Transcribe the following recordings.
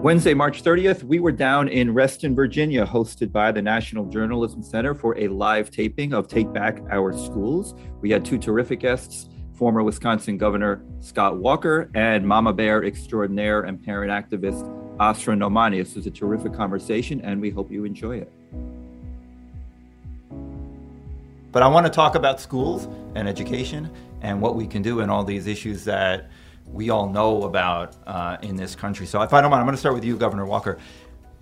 Wednesday, March 30th, we were down in Reston, Virginia, hosted by the National Journalism Center for a live taping of Take Back Our Schools. We had two terrific guests former Wisconsin Governor Scott Walker and Mama Bear extraordinaire and parent activist Asra Nomani. This was a terrific conversation, and we hope you enjoy it. But I want to talk about schools and education and what we can do and all these issues that we all know about uh, in this country. So if I don't mind, I'm going to start with you, Governor Walker.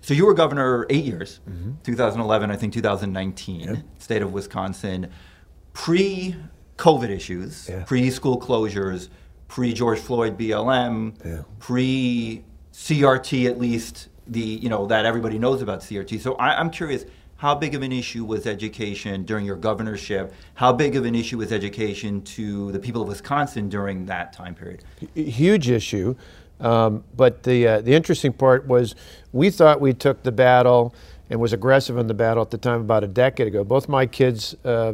So you were governor eight years, mm-hmm. 2011, I think 2019, yep. state of Wisconsin, pre COVID issues, yeah. pre school closures, pre George Floyd BLM, yeah. pre CRT at least the you know that everybody knows about CRT. So I, I'm curious, how big of an issue was education during your governorship? How big of an issue was education to the people of Wisconsin during that time period? Huge issue. Um, but the, uh, the interesting part was we thought we took the battle and was aggressive in the battle at the time about a decade ago. Both my kids, uh,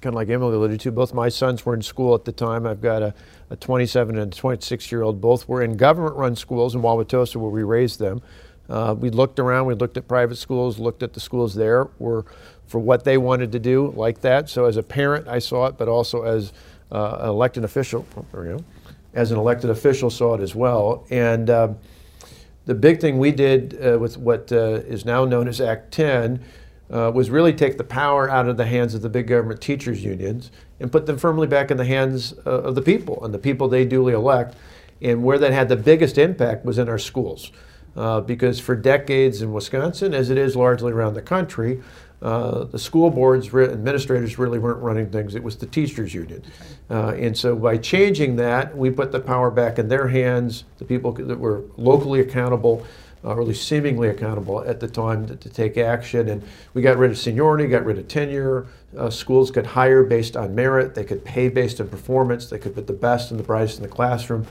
kind of like Emily alluded to, both my sons were in school at the time. I've got a, a 27 and a 26 year old. Both were in government run schools in Wauwatosa where we raised them. Uh, we looked around, we looked at private schools, looked at the schools there were for what they wanted to do like that. So as a parent, I saw it, but also as uh, an elected official, oh, as an elected official saw it as well. And uh, the big thing we did uh, with what uh, is now known as Act 10 uh, was really take the power out of the hands of the big government teachers unions and put them firmly back in the hands of the people and the people they duly elect. And where that had the biggest impact was in our schools. Uh, because for decades in Wisconsin, as it is largely around the country, uh, the school boards, re- administrators really weren't running things. It was the teachers' union. Uh, and so by changing that, we put the power back in their hands, the people that were locally accountable, uh, or at least seemingly accountable at the time to, to, take action. And we got rid of seniority, got rid of tenure. Uh, schools could hire based on merit, they could pay based on performance, they could put the best and the brightest in the classroom.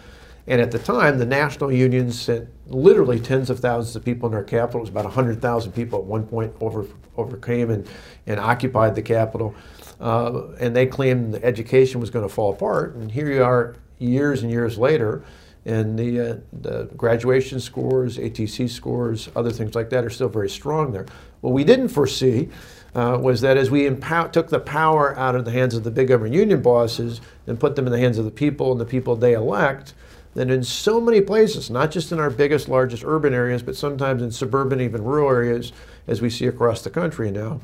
And at the time, the national unions sent literally tens of thousands of people in our capital. It was about 100,000 people at one point over, overcame and, and occupied the capital. Uh, and they claimed the education was going to fall apart. And here you are years and years later, and the, uh, the graduation scores, ACT scores, other things like that are still very strong there. What we didn't foresee uh, was that as we took the power out of the hands of the big government union bosses and put them in the hands of the people and the people they elect, that in so many places, not just in our biggest, largest urban areas, but sometimes in suburban, even rural areas, as we see across the country now,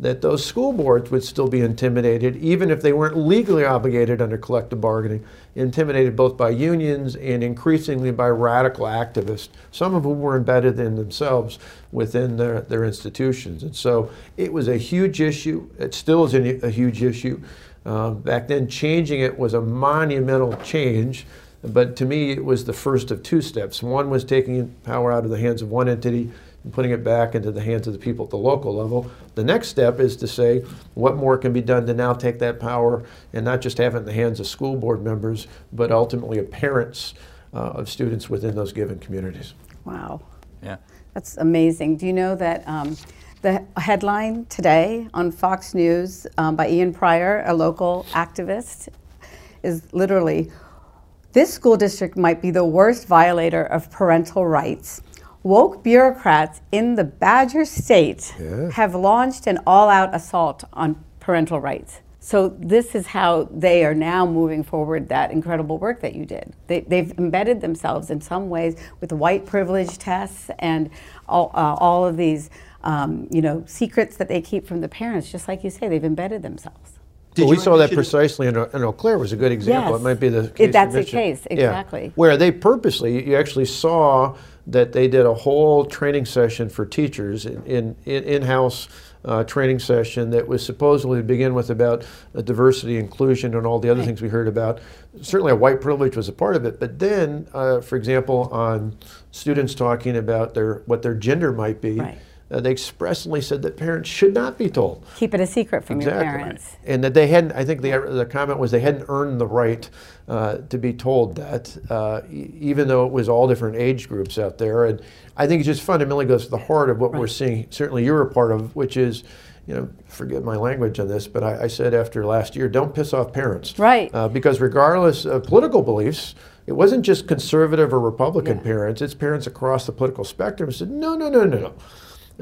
that those school boards would still be intimidated, even if they weren't legally obligated under collective bargaining, intimidated both by unions and increasingly by radical activists, some of whom were embedded in themselves within their, their institutions. And so it was a huge issue. It still is a, huge issue. Uh, back then, changing it was a monumental change. But to me, it was the first of two steps. One was taking power out of the hands of one entity and putting it back into the hands of the people at the local level. The next step is to say what more can be done to now take that power and not just have it in the hands of school board members, but ultimately of parents uh, of students within those given communities. Wow. Yeah. That's amazing. Do you know that um, the headline today on Fox News um, by Ian Prior, a local activist, is literally this school district might be the worst violator of parental rights. Woke bureaucrats in the Badger State yeah. have launched an all out assault on parental rights. So, this is how they are now moving forward that incredible work that you did. They, have embedded themselves in some ways with white privilege tests and all, uh, all of these um, you know, secrets that they keep from the parents. Just like you say, they've embedded themselves. Well, we saw that precisely in, in Eau Claire was a good example. Yes. It might be the case. It, that's the case, exactly. Yeah. Where they purposely, you actually saw that they did a whole training session for teachers in, in, in in-house uh, training session that was supposedly to begin with about uh, diversity, inclusion, and all the other right. things we heard about. Certainly, a white privilege was a part of it, but then, uh, for example, on students talking about their what their gender might be. Right uh, they expressly said that parents should not be told. Keep it a secret from exactly. your parents. And that they hadn't, I think the, the comment was they hadn't earned the right uh, to be told that, uh, e- even though it was all different age groups out there. And I think it just fundamentally goes to the heart of what right. we're seeing, certainly you're a part of, which is you know, forget my language on this, but I, I said after last year, don't piss off parents. Right. Uh, because regardless of political beliefs, it wasn't just conservative or Republican Yeah. parents, it's parents across the political spectrum said, no, no, no, no, no.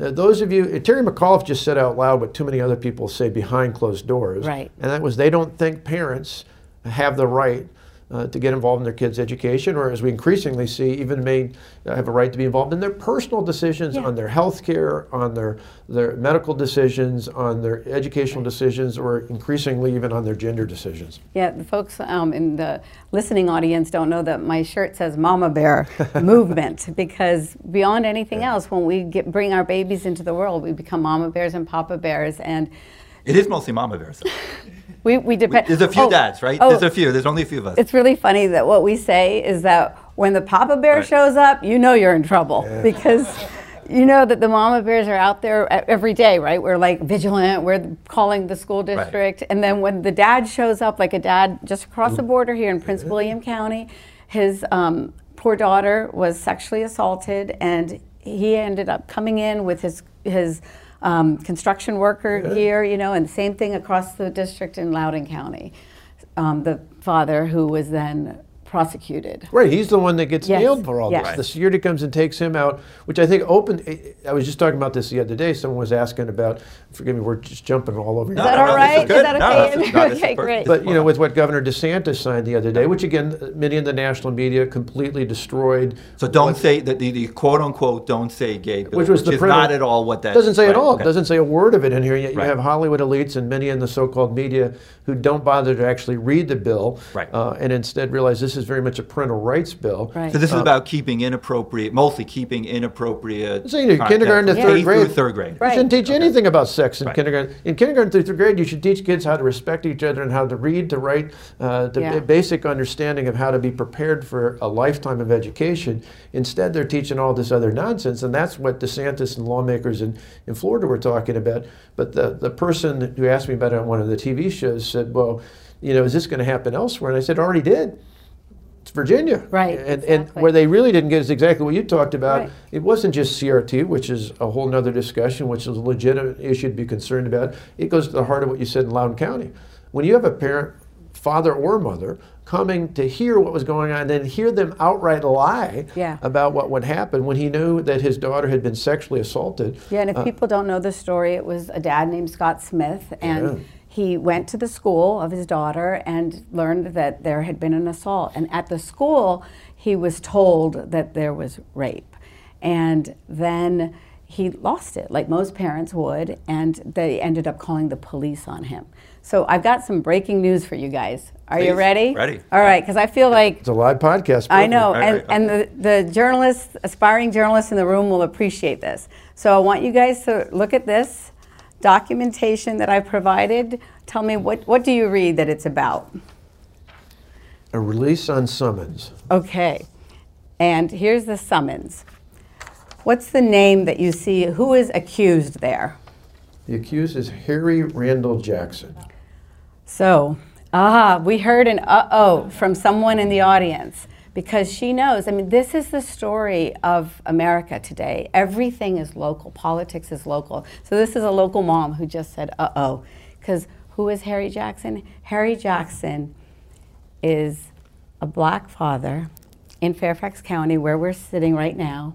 Uh, those of you, Terry McAuliffe just said out loud what too many other people say behind closed doors. Right. And that was they don't think parents have the right uh, to get involved in their kids' education, or as we increasingly see, even may uh, have a right to be involved in their personal decisions Yeah. on their health care, on their, their medical decisions, on their educational decisions, or increasingly even on their gender decisions. Yeah, the folks um, in the listening audience don't know that my shirt says Mama Bear movement because beyond anything else, when we get, bring our babies into the world, we become Mama Bears and Papa Bears. And It is mostly mama bears. though. we, we depend. There's a few oh, dads, right? oh, There's a few. There's only a few of us. It's really funny that what we say is that when the Papa Bear Right. shows up, you know you're in trouble because you know that the Mama Bears are out there e- every day, right? We're like vigilant, we're calling the school district. And then when the dad shows up, like a dad just across the border here in Prince William County, his um, poor daughter was sexually assaulted and he ended up coming in with his, his um, construction worker gear, you know, and same thing across the district in Loudoun County. Um, the father who was then prosecuted. Right, he's the one that gets Yes, nailed for all yes. this. Right. The security comes and takes him out, which I think opened. I was just talking about this the other day. Someone was asking about. Forgive me, we're just jumping all over. No, Is that no, all no, this is Is that okay? this is- no, Okay, great. But you know, with what Governor DeSantis signed the other day, which again, many in the national media completely destroyed. So don't say that the, the quote unquote don't say gay bill, Which was the is not at all what that doesn't say right, at all. okay. Doesn't say a word of it in here. Yet you Right. have Hollywood elites and many in the so-called media who don't bother to actually read the bill, Right. uh, and instead realize this is very much a parental rights bill. Right. So this is about keeping inappropriate, mostly keeping inappropriate. So, you know, kindergarten to third K grade. through third grade. You Right. shouldn't teach anything about sex in Right. kindergarten. In kindergarten through third grade, you should teach kids how to respect each other and how to read, to write, uh, the Yeah. basic understanding of how to be prepared for a lifetime of education. Instead, they're teaching all this other nonsense, and that's what DeSantis and lawmakers in, in Florida were talking about. But the, the person who asked me about it on one of the TV shows said, well, you know, is this going to happen elsewhere? And I said, already did. Virginia. Right, And, and where they really didn't get is exactly what you talked about. Right. It wasn't just CRT, which is a whole other discussion, which is a legitimate issue to be concerned about. It goes to the heart of what you said in Loudoun County. When you have a parent, father or mother, coming to hear what was going on, and then hear them outright lie Yeah. about what would happen when he knew that his daughter had been sexually assaulted. Yeah, and if uh, people don't know the story, it was a dad named Scott Smith, and Yeah. He went to the school of his daughter and learned that there had been an assault. And at the school, he was told that there was rape. And then he lost it, like most parents would, and they ended up calling the police on him. So I've got some breaking news for you guys. Are you ready? Ready. All right, because I feel like It's a live podcast. I know, Right, and, right, and the, the journalists, aspiring journalists in the room will appreciate this. So I want you guys to look at this documentation that I provided. Tell me, what, what do you read that it's about? A release on summons. Okay, and here's the summons. What's the name that you see? Who is accused there? The accused is Harry Randall Jackson. So, ah, we heard an uh oh from someone in the audience because she knows. I mean, this is the story of America today. Everything is local, politics is local. So, this is a local mom who just said uh oh. Because who is Harry Jackson? Harry Jackson is a black father in Fairfax County, where we're sitting right now,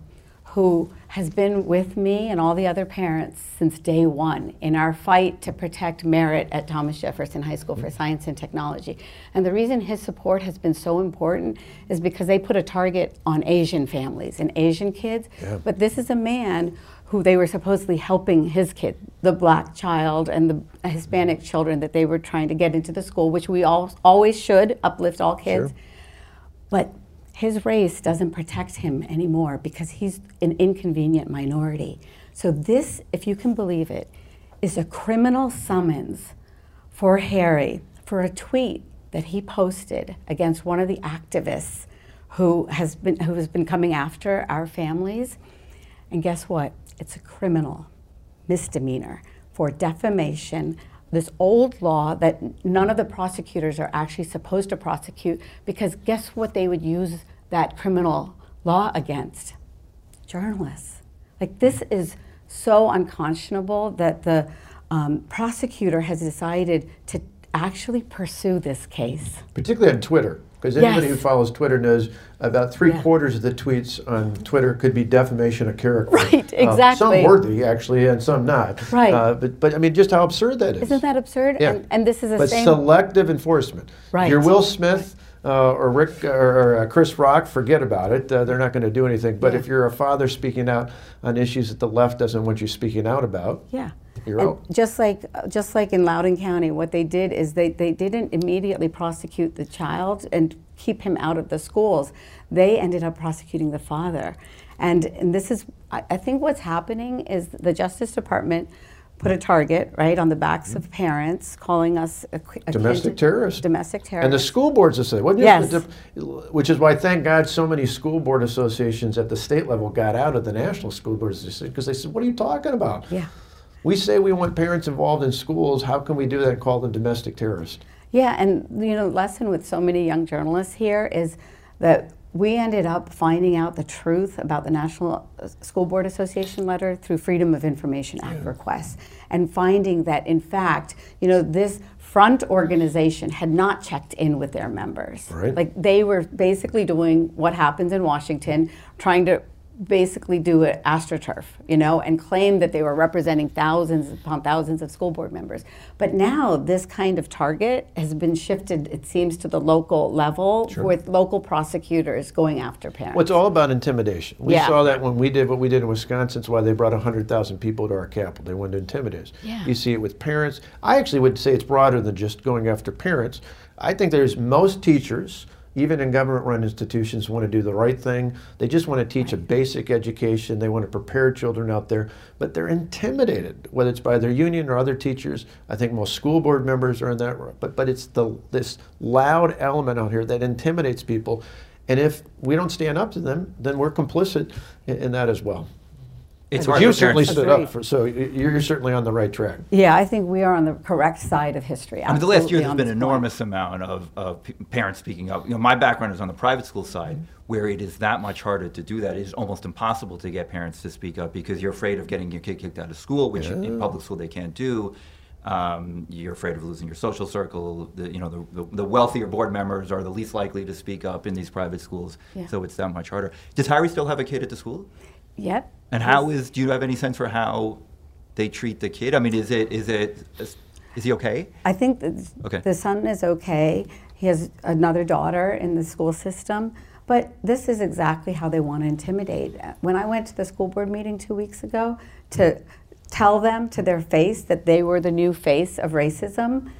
who has been with me and all the other parents since day one in our fight to protect merit at Thomas Jefferson High School for mm-hmm. Science and Technology. And the reason his support has been so important is because they put a target on Asian families and Asian kids. Yeah. But this is a man who they were supposedly helping his kid, the black child and the Hispanic mm-hmm. children that they were trying to get into the school, which we all always should uplift all kids. Sure. But his race doesn't protect him anymore because he's an inconvenient minority. So, this, if you can believe it, is a criminal summons for Harry for a tweet that he posted against one of the activists who has been, who has been coming after our families. And guess what? It's a criminal misdemeanor for defamation. This old law that none of the prosecutors are actually supposed to prosecute because guess what they would use that criminal law against? Journalists. Like this is so unconscionable that the um, prosecutor has decided to actually pursue this case. Particularly on Twitter, because anybody Yes. who follows Twitter knows about three Yeah. quarters of the tweets on Twitter could be defamation of character. Right, Uh, exactly. some worthy, actually, and some not. Right. Uh, but, but I mean, just how absurd that is. Isn't that absurd? Yeah. And, and this is a but same. selective enforcement. Right. you're Will Smith uh, or Rick or, or uh, Chris Rock, forget about it. Uh, they're not going to do anything. But Yeah. if you're a father speaking out on issues that the left doesn't want you speaking out about, Yeah. You're and out. Just like just like in Loudoun County, what they did is they, they didn't immediately prosecute the child and keep him out of the schools. They ended up prosecuting the father. And, and this is, I, I think what's happening is the Justice Department put a target, right, on the backs mm-hmm. of parents, calling us a, a Domestic terrorists. Domestic terrorists. And the school boards will say, well, Yes. which is why, thank God, so many school board associations at the state level got out of the national school boards because they said, what are you talking about? Yeah. We say we want parents involved in schools. How can we do that and call them domestic terrorists? Yeah, and you know, lesson with so many young journalists here is that we ended up finding out the truth about the National uh, School Board Association letter through Freedom of Information Act requests, and finding that in fact, you know, this front organization had not checked in with their members. Right. Like they were basically doing what happens in Washington, trying to basically do it astroturf, you know, and claim that they were representing thousands upon thousands of school board members. But now this kind of target has been shifted, it seems, to the local level with local prosecutors going after parents. Well, it's all about intimidation. We Yeah. saw that when we did what we did in Wisconsin. It's why they brought 100,000 people to our capital. They wanted to intimidate us. Yeah. You see it with parents. I actually would say it's broader than just going after parents. I think there's most teachers, even in government run institutions, want to do the right thing. They just want to teach a basic education. They want to prepare children out there, but they're intimidated, whether it's by their union or other teachers. I think most school board members are in that, but, but it's the, this loud element out here that intimidates people. And if we don't stand up to them, then we're complicit in that as well. It's But hard you certainly stood up for, so you're certainly on the right track. yeah, I think we are on the correct side of history. I mean, the last year absolutely there's on been an this point. enormous amount of, of parents speaking up. You know, my background is on the private school side, where it is that much harder to do that. It is almost impossible to get parents to speak up because you're afraid of getting your kid kicked out of school, which in public school they can't do. Um, you're afraid of losing your social circle. The, you know, the, the, the wealthier board members are the least likely to speak up in these private schools, Yeah. so it's that much harder. Does Harry still have a kid at the school? Yep. And how is? Do you have any sense for how they treat the kid? I mean, is it is it is he okay? I think Okay. the son is okay. He has another daughter in the school system. But this is exactly how they want to intimidate. When I went to the school board meeting two weeks ago to tell them to their face that they were the new face of racism,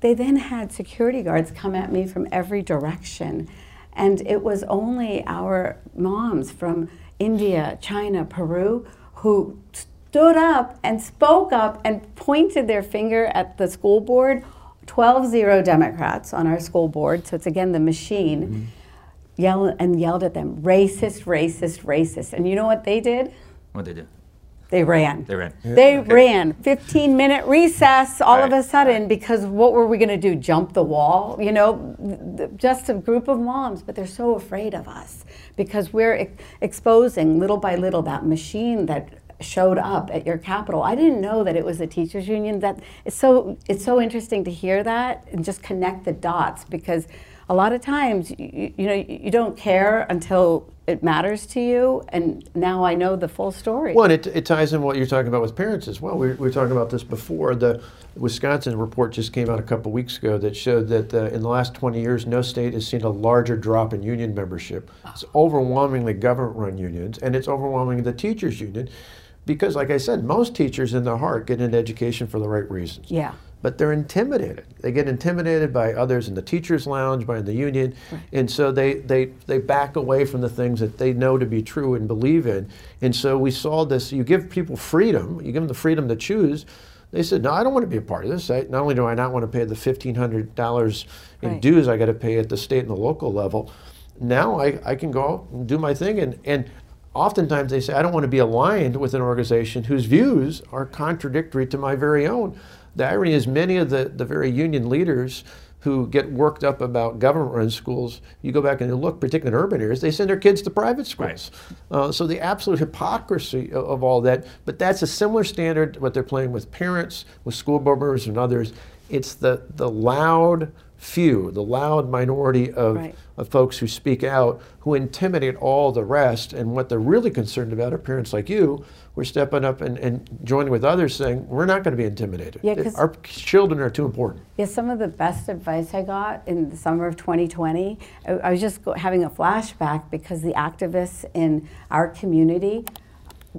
they then had security guards come at me from every direction. And it was only our moms from India, China, Peru who stood up and spoke up and pointed their finger at the school board 12 0 Democrats on our school board. So it's again the machine. Mm-hmm. Yell, and yelled at them, racist, racist, racist. And you know what they did? What they do? They ran. They ran. They Okay. ran. 15 minute recess all of a sudden because what were we going to do? Jump the wall? You know, th- th- just a group of moms, but they're so afraid of us because we're ex- exposing little by little that machine that showed up at your capital. I didn't know that it was the teachers union that it's so it's so interesting to hear that and just connect the dots because a lot of times you, you know you don't care until it matters to you and now I know the full story. Well, and it, it ties in what you're talking about with parents as well. We, we were talking about this before. The Wisconsin report just came out a couple weeks ago that showed that uh, in the last 20 years, no state has seen a larger drop in union membership. It's overwhelmingly government-run unions, and it's overwhelmingly the teachers' union, because, like I said, most teachers in their heart get into education for the right reasons. Yeah. But they're intimidated. They get intimidated by others in the teachers' lounge, by the union, and so they, they, they back away from the things that they know to be true and believe in. And so we saw this. You give people freedom. You give them the freedom to choose. They said, "No, I don't want to be a part of this. I, not only do I not want to pay the fifteen hundred dollars in Right. dues I got to pay at the state and the local level, now I, I can go out and do my thing." And and oftentimes they say, "I don't want to be aligned with an organization whose views are contradictory to my very own." The irony is, many of the, the very union leaders who get worked up about government-run schools, you go back and you look, particularly in urban areas, they send their kids to private schools. Right. Uh, so the absolute hypocrisy of, of, all that. But that's a similar standard what they're playing with parents, with school board members, and others. It's the the loud few, the loud minority of, right. of folks who speak out, who intimidate all the rest. And what they're really concerned about are parents like you we're stepping up and, and joining with others saying we're not going to be intimidated. Yeah, Our children are too important. Yeah, some of the best advice I got in the summer of 2020, I, I was just having a flashback because the activists in our community,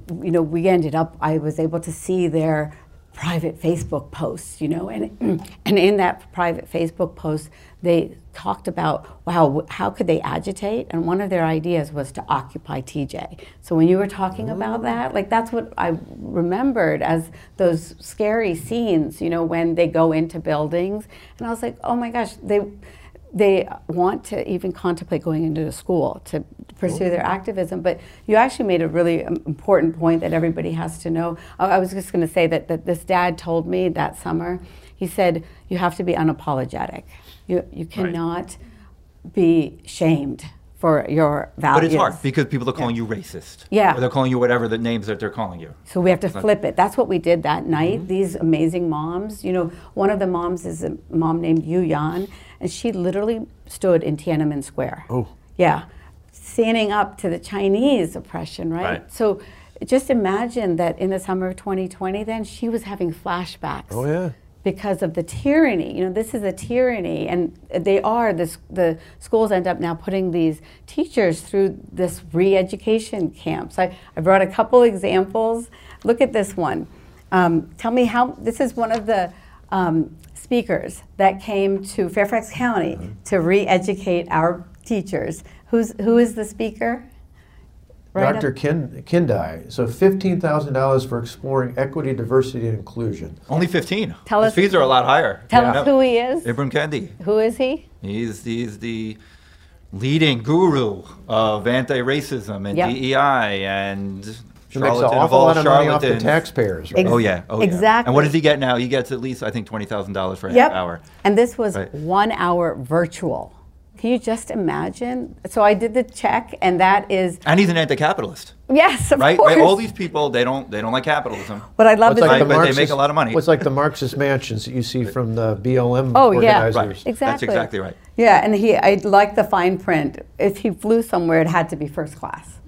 you know, we ended up, I was able to see their private Facebook posts, you know, and, and in that private Facebook post, they talked about, wow, how could they agitate? And one of their ideas was to occupy TJ. So when you were talking about that, like that's what I remembered as those scary scenes, you know, when they go into buildings. And I was like, oh my gosh, they they want to even contemplate going into a school to pursue their activism. But you actually made a really um, important point that everybody has to know. I was just going to say that, that this dad told me that summer, he said, you have to be unapologetic. You, you cannot right. be shamed for your values. But it's hard because people are calling yeah. you racist. Yeah. Or they're calling you whatever the names that they're calling you. So we have to flip it. That's what we did that night. Mm-hmm. These amazing moms. You know, one of the moms is a mom named Yu Yan, and she literally stood in Tiananmen Square. Oh. Yeah. Standing up to the Chinese oppression, right? right. So just imagine that in the summer of 2020, then she was having flashbacks. Oh, yeah because of the tyranny. You know, this is a tyranny, and they are. This, the schools end up now putting these teachers through this re-education camps. I, I brought a couple examples. Look at this one. Um, tell me how. This is one of the um, speakers that came to Fairfax County mm-hmm. to re-educate our teachers. Who's who is the speaker? Right Dr. Kin, Kindai. So fifteen thousand dollars for exploring equity, diversity, and inclusion. Only fifteen. Tell His us. fees are a lot higher. Tell yeah. us who he is. Ibram Kendi. Who is he? He's he's the leading guru of anti-racism and yep. DEI and he makes an awful lot of money off the taxpayers. Right? oh yeah, oh exactly. Yeah. And what does he get now? He gets at least I think twenty thousand dollars for a yep. half hour. And this was right. one hour virtual. Can you just imagine? So I did the check, and that is. And he's an anti-capitalist. Yes, of right? course. Right. All these people, they don't, they don't like capitalism. What I love it. Like the but they make a lot of money. What's like the Marxist mansions that you see from the BLM oh, organizers. yeah, right. exactly. That's exactly right. Yeah, and he, I like the fine print. If he flew somewhere, it had to be first class.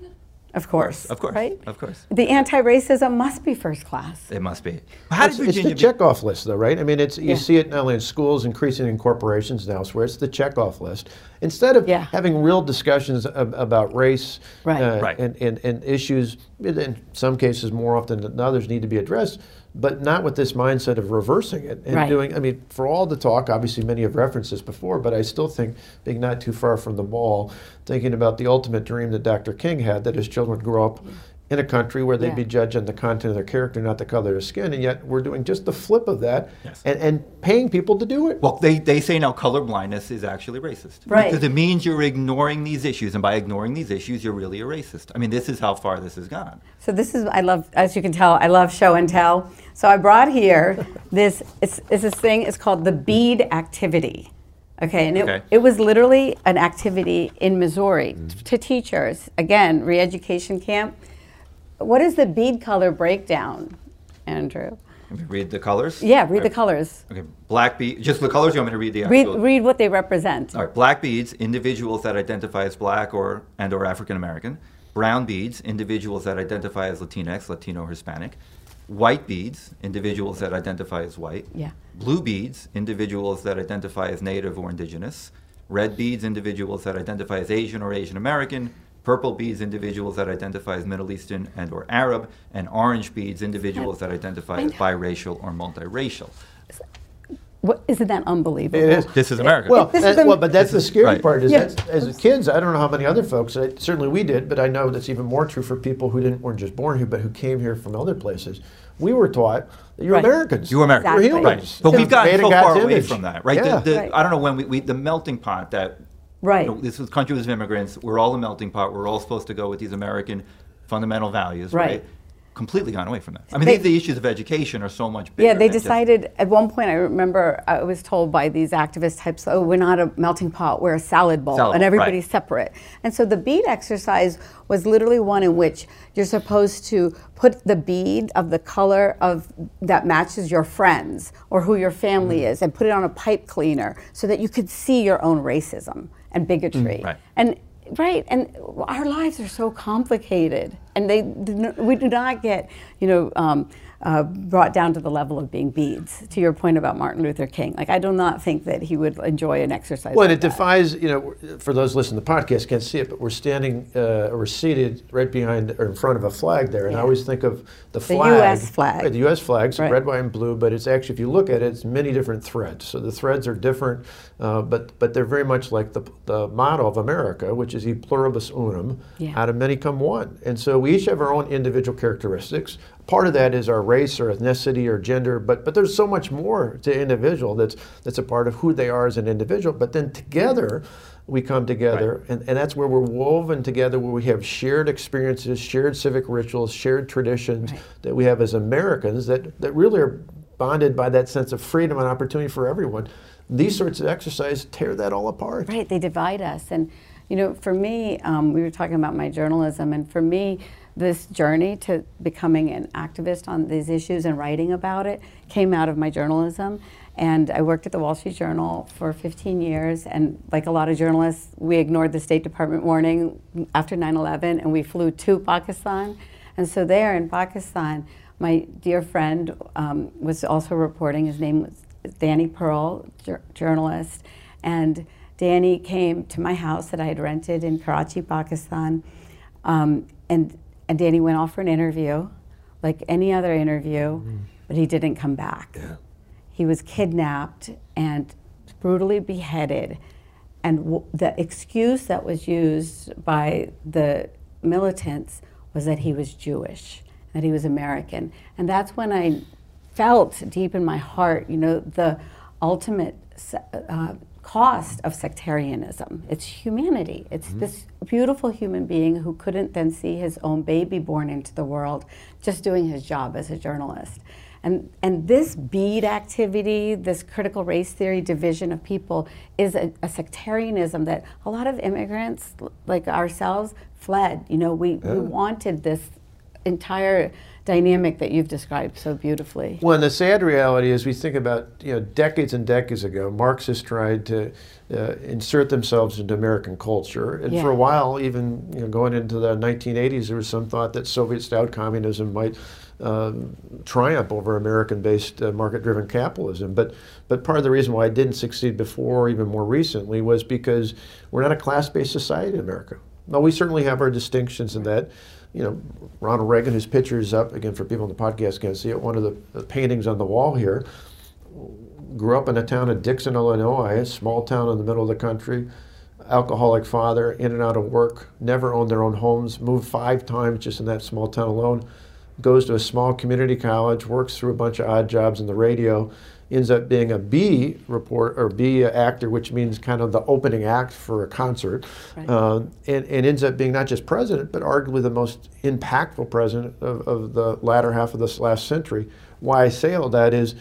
Of course. Of course. Right? Of course. The anti-racism must be first class. It must be. How it's, it's the be- checkoff list, though, right? I mean, it's you yeah. see it not only in schools, increasingly in corporations and elsewhere. It's the checkoff list. Instead of yeah. having real discussions ab- about race right. Uh, right. And, and, and issues, in some cases more often than others, need to be addressed, but not with this mindset of reversing it and right. doing. I mean, for all the talk, obviously many have referenced this before, but I still think being not too far from the ball, thinking about the ultimate dream that Dr. King had that his children would grow up in a country where they'd yeah. be judged on the content of their character, not the color of their skin, and yet we're doing just the flip of that yes. and, and paying people to do it. Well, they, they say now color blindness is actually racist. Right. Because it means you're ignoring these issues, and by ignoring these issues, you're really a racist. I mean, this is how far this has gone. So this is, I love, as you can tell, I love show and tell. So I brought here this, it's, it's this thing, it's called the bead activity. Okay, and it, okay. it was literally an activity in Missouri mm-hmm. to teachers. Again, re education camp what is the bead color breakdown, Andrew? Read the colors? Yeah, read the colors. Okay, black beads, just the colors, you want me to read the actual? Read, read what they represent. All right, black beads, individuals that identify as black or and or African American. Brown beads, individuals that identify as Latinx, Latino, Hispanic. White beads, individuals that identify as white. Yeah. Blue beads, individuals that identify as Native or Indigenous. Red beads, individuals that identify as Asian or Asian American Purple beads, individuals that identify as Middle Eastern and or Arab, and orange beads, individuals that identify as biracial or multiracial. What, isn't that unbelievable? It is. This is America. Well, that, uh, well but that's the scary right. part. Is yeah. that as kids, I don't know how many other folks. certainly we did, but I know that's even more true for people who didn't weren't just born here, but who came here from other places. We were taught that you're right. Americans. You were Americans. Exactly. We're humans. Right. But we've gotten so far away from that, right? Yeah. The, the, I don't know when we, we the melting pot that Right. You know, this was country was of immigrants. We're all a melting pot. We're all supposed to go with these American fundamental values, right? right? completely gone away from that. I mean, they, the issues of education are so much bigger. Yeah, they decided just, at one point. I remember I was told by these activist types, "Oh, we're not a melting pot; we're a salad bowl, salad, and everybody's right. separate." And so the bead exercise was literally one in which you're supposed to put the bead of the color of that matches your friends or who your family mm. is, and put it on a pipe cleaner so that you could see your own racism and bigotry. Mm, right. And Right, and our lives are so complicated, and they we do not get you know um, uh, brought down to the level of being beads. To your point about Martin Luther King, like I do not think that he would enjoy an exercise. Well, like it that. defies you know for those listening to the podcast can't see it, but we're standing, uh, we're seated right behind or in front of a flag there, and yeah. I always think of the flag, the U.S. flag, right, the U.S. flag, right. red, white, and blue. But it's actually, if you look at it, it's many different threads. So the threads are different, uh, but but they're very much like the the motto of America, which is "E pluribus unum," yeah. out of many come one. And so we each have our own individual characteristics part of that is our race or ethnicity or gender, but but there's so much more to individual that's that's a part of who they are as an individual. But then together we come together right. and, and that's where we're woven together where we have shared experiences, shared civic rituals, shared traditions right. that we have as Americans that, that really are bonded by that sense of freedom and opportunity for everyone. These sorts of exercises tear that all apart. Right, they divide us. And you know, for me, um, we were talking about my journalism, and for me, this journey to becoming an activist on these issues and writing about it came out of my journalism. And I worked at the Wall Street Journal for 15 years. And like a lot of journalists, we ignored the State Department warning after 9 11 and we flew to Pakistan. And so, there in Pakistan, my dear friend um, was also reporting. His name was Danny Pearl, jur- journalist. And Danny came to my house that I had rented in Karachi, Pakistan. Um, and and Danny went off for an interview, like any other interview, mm-hmm. but he didn't come back. Yeah. He was kidnapped and brutally beheaded. And w- the excuse that was used by the militants was that he was Jewish, that he was American. And that's when I felt deep in my heart, you know, the ultimate uh, cost of sectarianism. It's humanity. It's mm-hmm. this beautiful human being who couldn't then see his own baby born into the world just doing his job as a journalist. And, and this bead activity, this critical race theory division of people, is a, a sectarianism that a lot of immigrants like ourselves fled. You know, we, yeah. we wanted this entire dynamic that you've described so beautifully. Well, and the sad reality is we think about, you know, decades and decades ago, Marxists tried to uh, insert themselves into American culture. And yeah. for a while, even you know, going into the 1980s, there was some thought that Soviet-style communism might uh, triumph over American-based uh, market-driven capitalism. But but part of the reason why it didn't succeed before, or even more recently, was because we're not a class-based society in America. Now we certainly have our distinctions in that you know, Ronald Reagan, whose picture is up, again, for people on the podcast can't see it, one of the, the paintings on the wall here, grew up in a town of Dixon, Illinois, a small town in the middle of the country, alcoholic father, in and out of work, never owned their own homes, moved five times just in that small town alone, goes to a small community college, works through a bunch of odd jobs in the radio, ends up being a B report or B actor, which means kind of the opening act for a concert, right. uh, and, and, ends up being not just president, but arguably the most impactful president of, of the latter half of this last century. Why I say all that is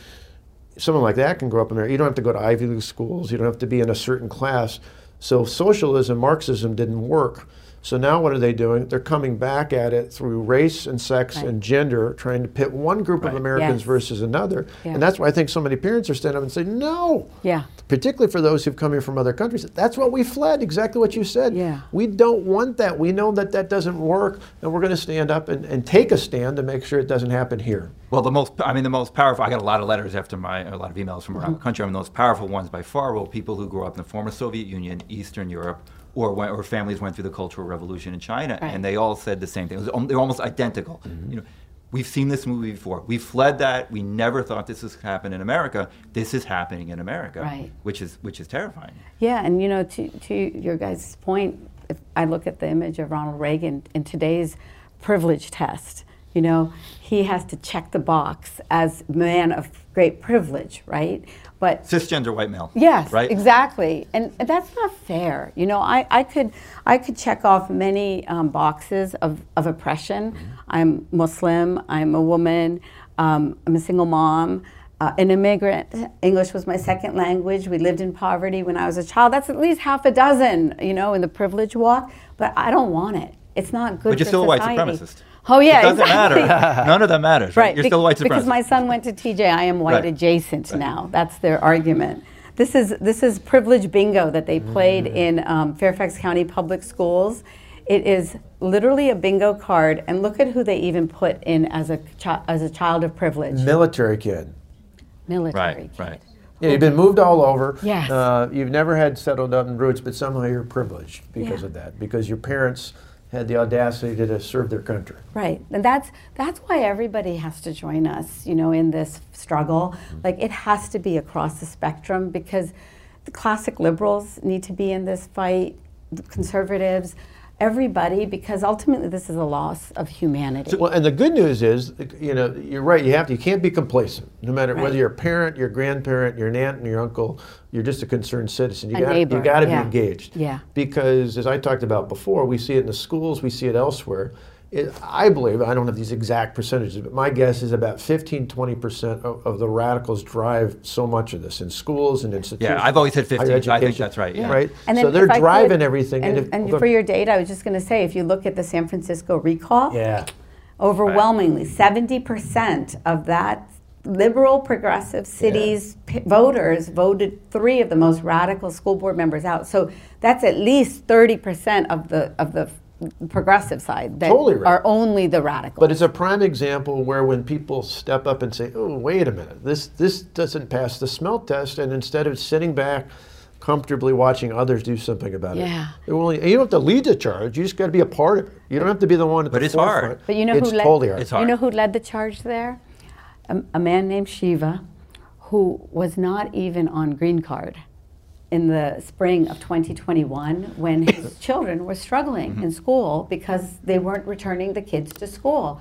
someone like that can grow up in there. You don't have to go to Ivy League schools, you don't have to be in a certain class. So socialism, Marxism didn't work. So now what are they doing? They're coming back at it through race and sex right. and gender, trying to pit one group right. of Americans yes. versus another. Yeah. And that's why I think so many parents are standing up and saying, no. Yeah. Particularly for those who've come here from other countries. That's what we fled, exactly what you said. Yeah. We don't want that. We know that that doesn't work, and we're going to stand up and, and take a stand to make sure it doesn't happen here. Well, the most, I mean, the most powerful, I got a lot of letters after my, a lot of emails from around mm-hmm. the country. I mean, the most powerful ones by far were people who grew up in the former Soviet Union, Eastern Europe, or, went, or families went through the Cultural Revolution in China, right. and they all said the same thing. Was, they're almost identical. Mm-hmm. You know, we've seen this movie before. We fled that. We never thought this was happen in America. This is happening in America, right. which is which is terrifying. Yeah, and you know, to to your guys' point, if I look at the image of Ronald Reagan in today's privilege test, you know, he has to check the box as man of great privilege, right? But cisgender white male. Yes, right. Exactly, and that's not fair. You know, I, I could I could check off many um, boxes of, of oppression. Mm-hmm. I'm Muslim. I'm a woman. Um, I'm a single mom. Uh, an immigrant. English was my second language. We lived in poverty when I was a child. That's at least half a dozen, you know, in the privilege walk. But I don't want it. It's not good. But you're still society. a white supremacist. Oh yeah, it doesn't exactly. matter. None of that matters. Right, right. you're still a white supremacist. Because my son went to TJ, I am white Right. adjacent Right. now. That's their argument. This is this is privilege bingo that they played Mm. in um, Fairfax County Public Schools. It is literally a bingo card, and look at who they even put in as a chi- as a child of privilege, Military kid. military. right, kid. right. Yeah, you've been moved all over. Yes. Uh, you've never had settled up in roots, but somehow you're privileged because Yeah. of that. Because your parents had the audacity to, to serve their country. Right, and that's that's why everybody has to join us, you know, in this struggle. Mm-hmm. Like it has to be across the spectrum because the classic liberals need to be in this fight, the conservatives, everybody, because ultimately this is a loss of humanity. Well, and the good news is, you know, you're right. You have to. You can't be complacent. No matter whether you're a parent, your grandparent, your aunt, and your uncle. You're just a concerned citizen. You A got you got to yeah. be engaged. Yeah. Because as I talked about before, we see it in the schools. We see it elsewhere. It, I believe I don't have these exact percentages, but my guess is about 15, 20 percent of, of the radicals drive so much of this in schools and institutions. Yeah, I've always said higher 15. I think that's right. Yeah. Right. And so they're if I could- driving everything. And, if- and go- for your data, I was just going to say, if you look at the San Francisco recall, yeah. overwhelmingly 70% of that liberal progressive cities p- voters voted three of the most radical school board members out so that's at least 30% of the of the progressive side that Totally right. are only the radicals But it's a prime example where when people step up and say, "Oh, wait a minute, this this doesn't pass the smell test," and instead of sitting back comfortably watching others do something about Yeah. it, they're you don't have to lead the charge. You just got to be a part of it. You don't have to be the one at But the it's hard. But you know it's who led, totally hard. It's hard. You know who led the charge there? A, a man named Shiva, who was not even on green card in the spring of 2021 when his children were struggling in school because they weren't returning the kids to school.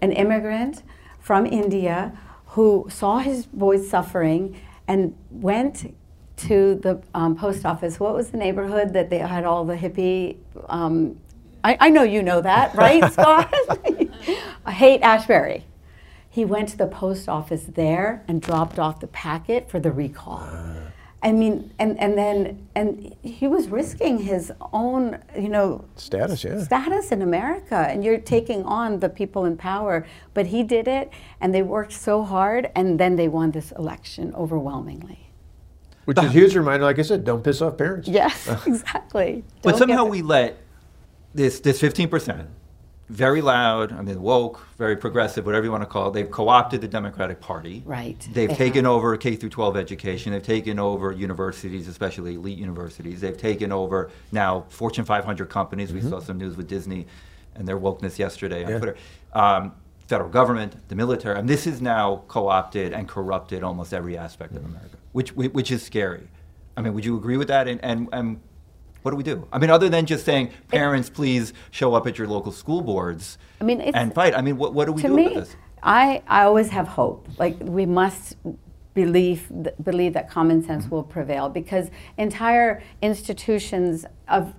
An immigrant from India who saw his boys suffering and went to the um, post office. What was the neighborhood that they had all the hippie? Um, I, I know you know that, right, Scott? I Haight-Ashbury. He went to the post office there and dropped off the packet for the recall. I mean, and, and then and he was risking his own, you know, Status, yeah. status in America, and you're taking on the people in power. But he did it, and they worked so hard, and then they won this election overwhelmingly. Which is a huge reminder, like I said, don't piss off parents. Yes, exactly. But Don't somehow we let this this 15%, very loud, I mean woke, very progressive, whatever you want to call it, they've co-opted the Democratic Party. Right, They've they taken have. over K through 12 education. They've taken over universities, especially elite universities. They've taken over now Fortune 500 companies. We saw some news with Disney and their wokeness yesterday on Yeah. Twitter. Um, federal government, the military. I mean, this is now co-opted and corrupted almost every aspect of America, which which is scary. I mean, would you agree with that? And and, and what do we do? I mean, other than just saying, parents, please show up at your local school boards I mean, and fight. I mean, what, what do we to do me, with this? I, I always have hope. Like we must believe believe that common sense mm-hmm. will prevail because entire institutions of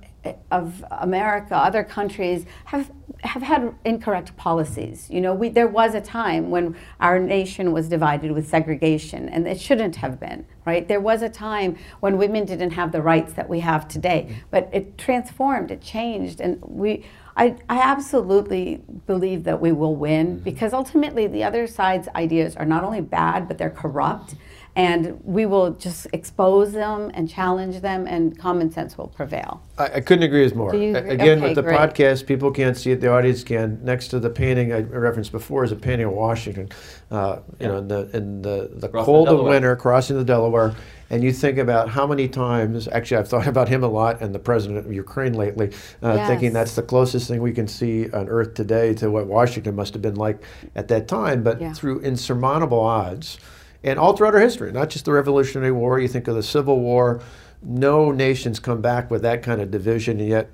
of America, other countries have have had incorrect policies. You know, we, there was a time when our nation was divided with segregation, and it shouldn't have been. Right? There was a time when women didn't have the rights that we have today, mm-hmm. but it transformed, it changed, and we. I, I absolutely believe that we will win mm-hmm. because ultimately the other side's ideas are not only bad, but they're corrupt. And we will just expose them and challenge them, and common sense will prevail. I, I couldn't agree with more. Do you agree? Again, Okay, with the great. podcast, people can't see it. The audience can. Next to the painting I referenced before is a painting of Washington. Uh, you know, in the in the, the Crossing cold the of winter, crossing the Delaware, and you think about how many times. Actually, I've thought about him a lot and the president of Ukraine lately, uh, thinking that's the closest thing we can see on Earth today to what Washington must have been like at that time. But Yeah. through insurmountable odds, and all throughout our history, not just the Revolutionary War. You think of the Civil War. No nations come back with that kind of division, and yet,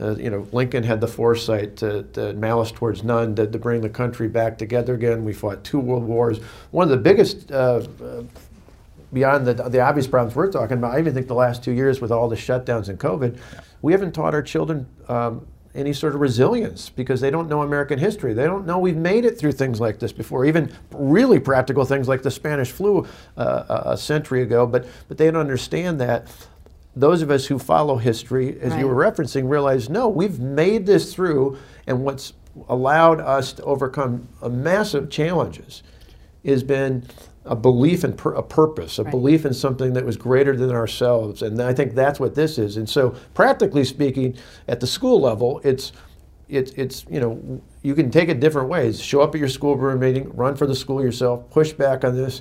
uh, you know, Lincoln had the foresight to, to malice towards none to, to bring the country back together again. We fought two world wars. One of the biggest, uh, uh, beyond the, the obvious problems we're talking about, I even think the last two years with all the shutdowns and COVID, we haven't taught our children um, any sort of resilience because they don't know American history. They don't know we've made it through things like this before, even really practical things like the Spanish flu uh, a century ago. But but they don't understand that. Those of us who follow history, as right. you were referencing, realize no, we've made this through, and what's allowed us to overcome massive challenges has been a belief in a purpose, a right. belief in something that was greater than ourselves. And I think that's what this is. And so, practically speaking, at the school level, it's it's it's you know you can take it different ways. Show up at your school board meeting, run for the school yourself, push back on this.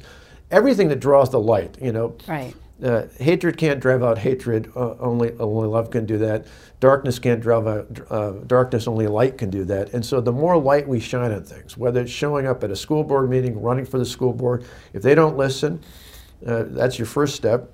Everything that draws the light, you know. Right. Uh, hatred can't drive out hatred. Uh, only only love can do that. Darkness can't drive out uh, darkness. Only light can do that. And so, the more light we shine on things, whether it's showing up at a school board meeting, running for the school board, if they don't listen, uh, that's your first step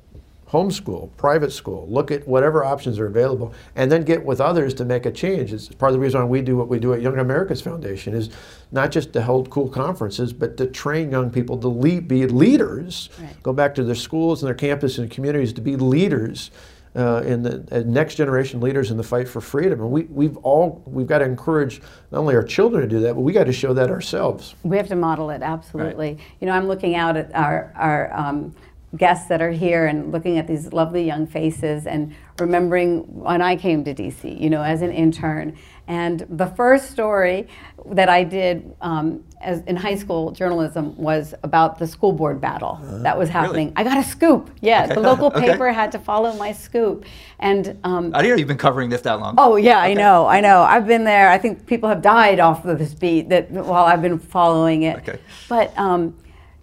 homeschool, private school, look at whatever options are available, and then get with others to make a change. It's part of the reason why we do what we do at Young America's Foundation is not just to hold cool conferences, but to train young people to lead, be leaders, right. go back to their schools and their campus and communities to be leaders. Uh, in the uh, next generation leaders in the fight for freedom, and we, we've all we've got to encourage not only our children to do that, but we got to show that ourselves. We have to model it absolutely. Right. You know, I'm looking out at our our um, guests that are here and looking at these lovely young faces and remembering when I came to DC, you know, as an intern. And the first story that I did um, as in high school journalism was about the school board battle uh, that was happening. Really? I got a scoop. Yeah, okay. the local okay. paper had to follow my scoop. And um, I know you've been covering this that long. Oh yeah, okay. I know, I know. I've been there. I think people have died off of this beat that while I've been following it. Okay. But um,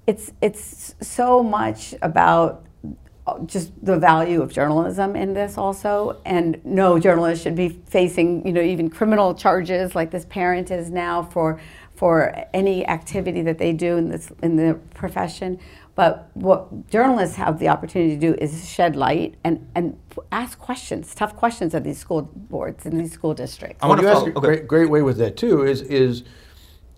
it's it's so much about just the value of journalism in this also. And no journalist should be facing you know even criminal charges like this parent is now for for any activity that they do in this in the profession. But what journalists have the opportunity to do is shed light and, and ask questions, tough questions of these school boards and these school districts. I want to ask a great, great way with that too is is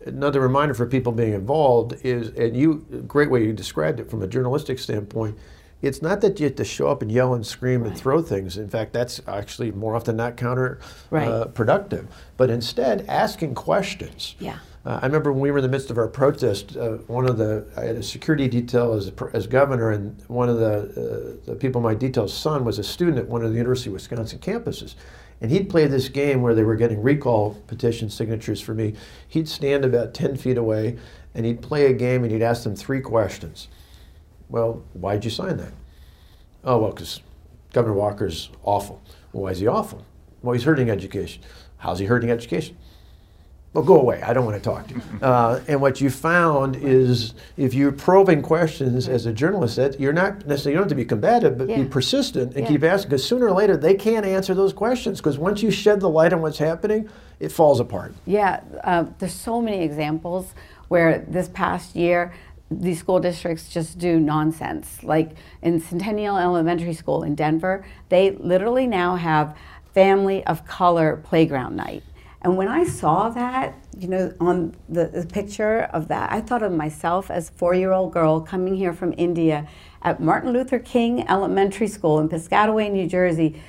another reminder for people being involved is, and you, great way you described it from a journalistic standpoint, it's not that you have to show up and yell and scream right. and throw things. In fact, that's actually more often not counterproductive. Right. Uh, but instead, asking questions. Yeah. Uh, I remember when we were in the midst of our protest, uh, one of the I had a security detail as, as governor, and one of the, uh, the people in my detail's son was a student at one of the University of Wisconsin campuses. And he'd play this game where they were getting recall petition signatures for me. He'd stand about 10 feet away and he'd play a game and he'd ask them three questions. Well, why'd you sign that? Oh, well, because Governor Walker's awful. Well, why is he awful? Well, he's hurting education. How's he hurting education? well, go away. I don't want to talk to you. Uh, and what you found is if you're probing questions as a journalist, that you're not necessarily, you don't have to be combative, but yeah. be persistent and yeah. keep asking, because sooner or later they can't answer those questions, because once you shed the light on what's happening, it falls apart. Yeah, uh, there's so many examples where this past year, these school districts just do nonsense. Like in Centennial Elementary School in Denver, they literally now have family of color playground night. And when I saw that, you know, on the, the picture of that, I thought of myself as a four-year-old girl coming here from India at Martin Luther King Elementary School in Piscataway, New Jersey,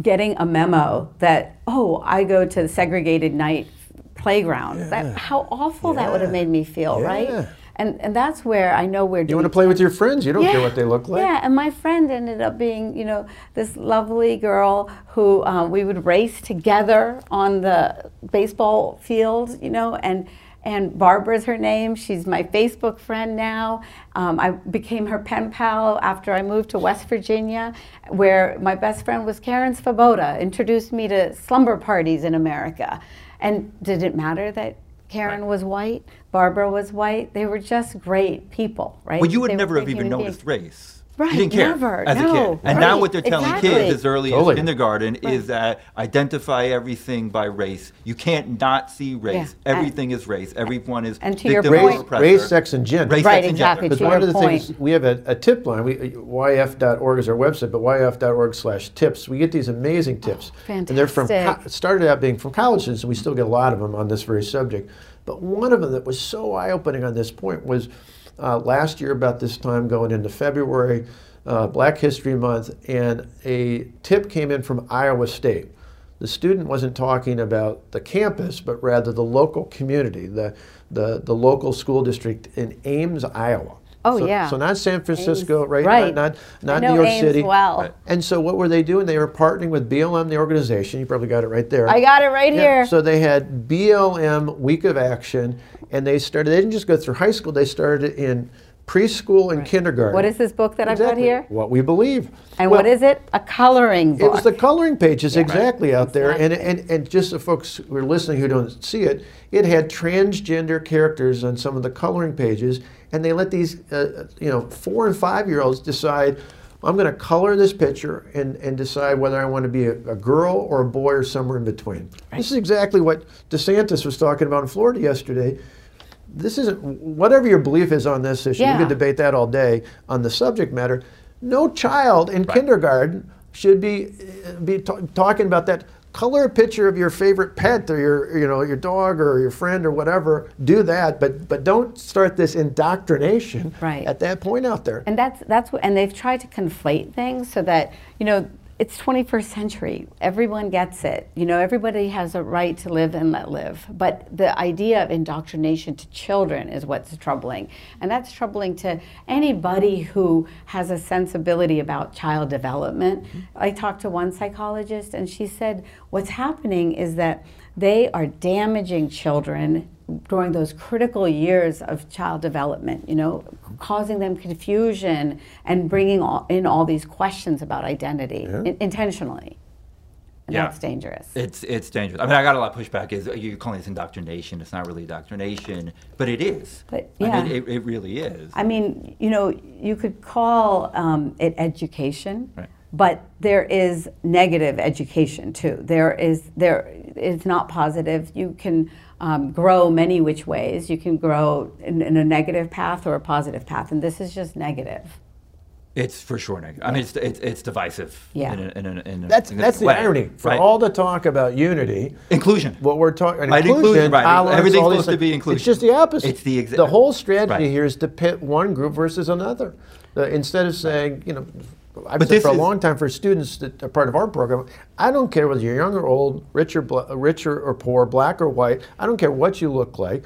getting a memo that, oh, I go to the segregated night playground. Yeah. That, how awful yeah. that would have made me feel, yeah. right? And and that's where I know we're. You want to play with your friends. You don't yeah, care what they look like. Yeah, and my friend ended up being, you know, this lovely girl who um, we would race together on the baseball field, you know, and and Barbara's her name. She's my Facebook friend now. Um, I became her pen pal after I moved to West Virginia, where my best friend was Karen Svoboda, introduced me to slumber parties in America. And did it matter that Karen was white? Barbara was white. They were just great people, right? Well, you would they never have even noticed beings. race. Right, you didn't care never, as no, a kid. And right, now what they're telling exactly. kids as early totally. as kindergarten right. is that identify everything by race. You can't not see race. Yeah. Everything and, is race. Everyone is and to victim your point, oppressor. race, sex, and gender. Race, right, sex, exactly. And gender. To one of the point. things we have a, a tip line. We yaf.org is our website, but YAF.org slash tips. We get these amazing tips, oh, and they're from started out being from colleges, and we still get a lot of them on this very subject. But one of them that was so eye-opening on this point was uh, last year about this time, going into February, uh, Black History Month, and a tip came in from Iowa State. the student wasn't talking about the campus, but rather the local community, the, the, the local school district in Ames, Iowa. Oh so, yeah. So not San Francisco, Ames, right? right. Not not, I not know New York Ames City. well. Right. And so what were they doing? They were partnering with BLM, the organization. You probably got it right there. I got it right Yeah, here. So they had BLM Week of Action, and they started. They didn't just go through high school. They started in preschool and kindergarten. what is this book that I've got here? What we believe. And Well, what is it? A coloring book. It was the coloring pages exactly out there, and, and and just the folks who are listening who don't see it, it had transgender characters on some of the coloring pages, and they let these uh, you know four and five year olds decide. I'm going to color this picture and, and decide whether I want to be a, a girl or a boy or somewhere in between. This is exactly what DeSantis was talking about in Florida yesterday. This isn't whatever your belief is on this issue. Yeah. We could debate that all day on the subject matter. No child in kindergarten should be uh, be ta- talking about that. Color a picture of your favorite pet or your you know your dog or your friend or whatever. Do that, but but don't start this indoctrination Right. at that point out there. And that's that's what, and they've tried to conflate things so that you know it's 21st century. Everyone gets it. You know, everybody has a right to live and let live. But the idea of indoctrination to children is what's troubling, and that's troubling to anybody who has a sensibility about child development. Mm-hmm. I talked to one psychologist, and she said what's happening is that they are damaging children during those critical years of child development, you know, causing them confusion and bringing all, in all these questions about identity in- intentionally. And Yeah. that's dangerous. It's it's dangerous. I mean, I got a lot of pushback. Is you're calling this indoctrination? It's not really indoctrination, but it is. But, I mean, yeah. it, it really is. I mean, you know, you could call um, it education, Right. But there is negative education too. There is there it's not positive. You can um, grow many which ways. You can grow in, in a negative path or a positive path, and this is just negative. It's for sure negative. I mean, it's it's, it's divisive. Yeah. In a, in a, in a That's significant that's the way, irony. For right? all the talk about unity, inclusion. what we're talking Right, inclusion, inclusion, right. tolerance, Everything's supposed to be inclusion. It's just the opposite. It's the exa- the whole strategy Right. here is to pit one group versus another. Uh, instead of saying, you know, I've But said for a long time for students that are part of our program, I don't care whether you're young or old, rich or richer or poor, black or white. I don't care what you look like.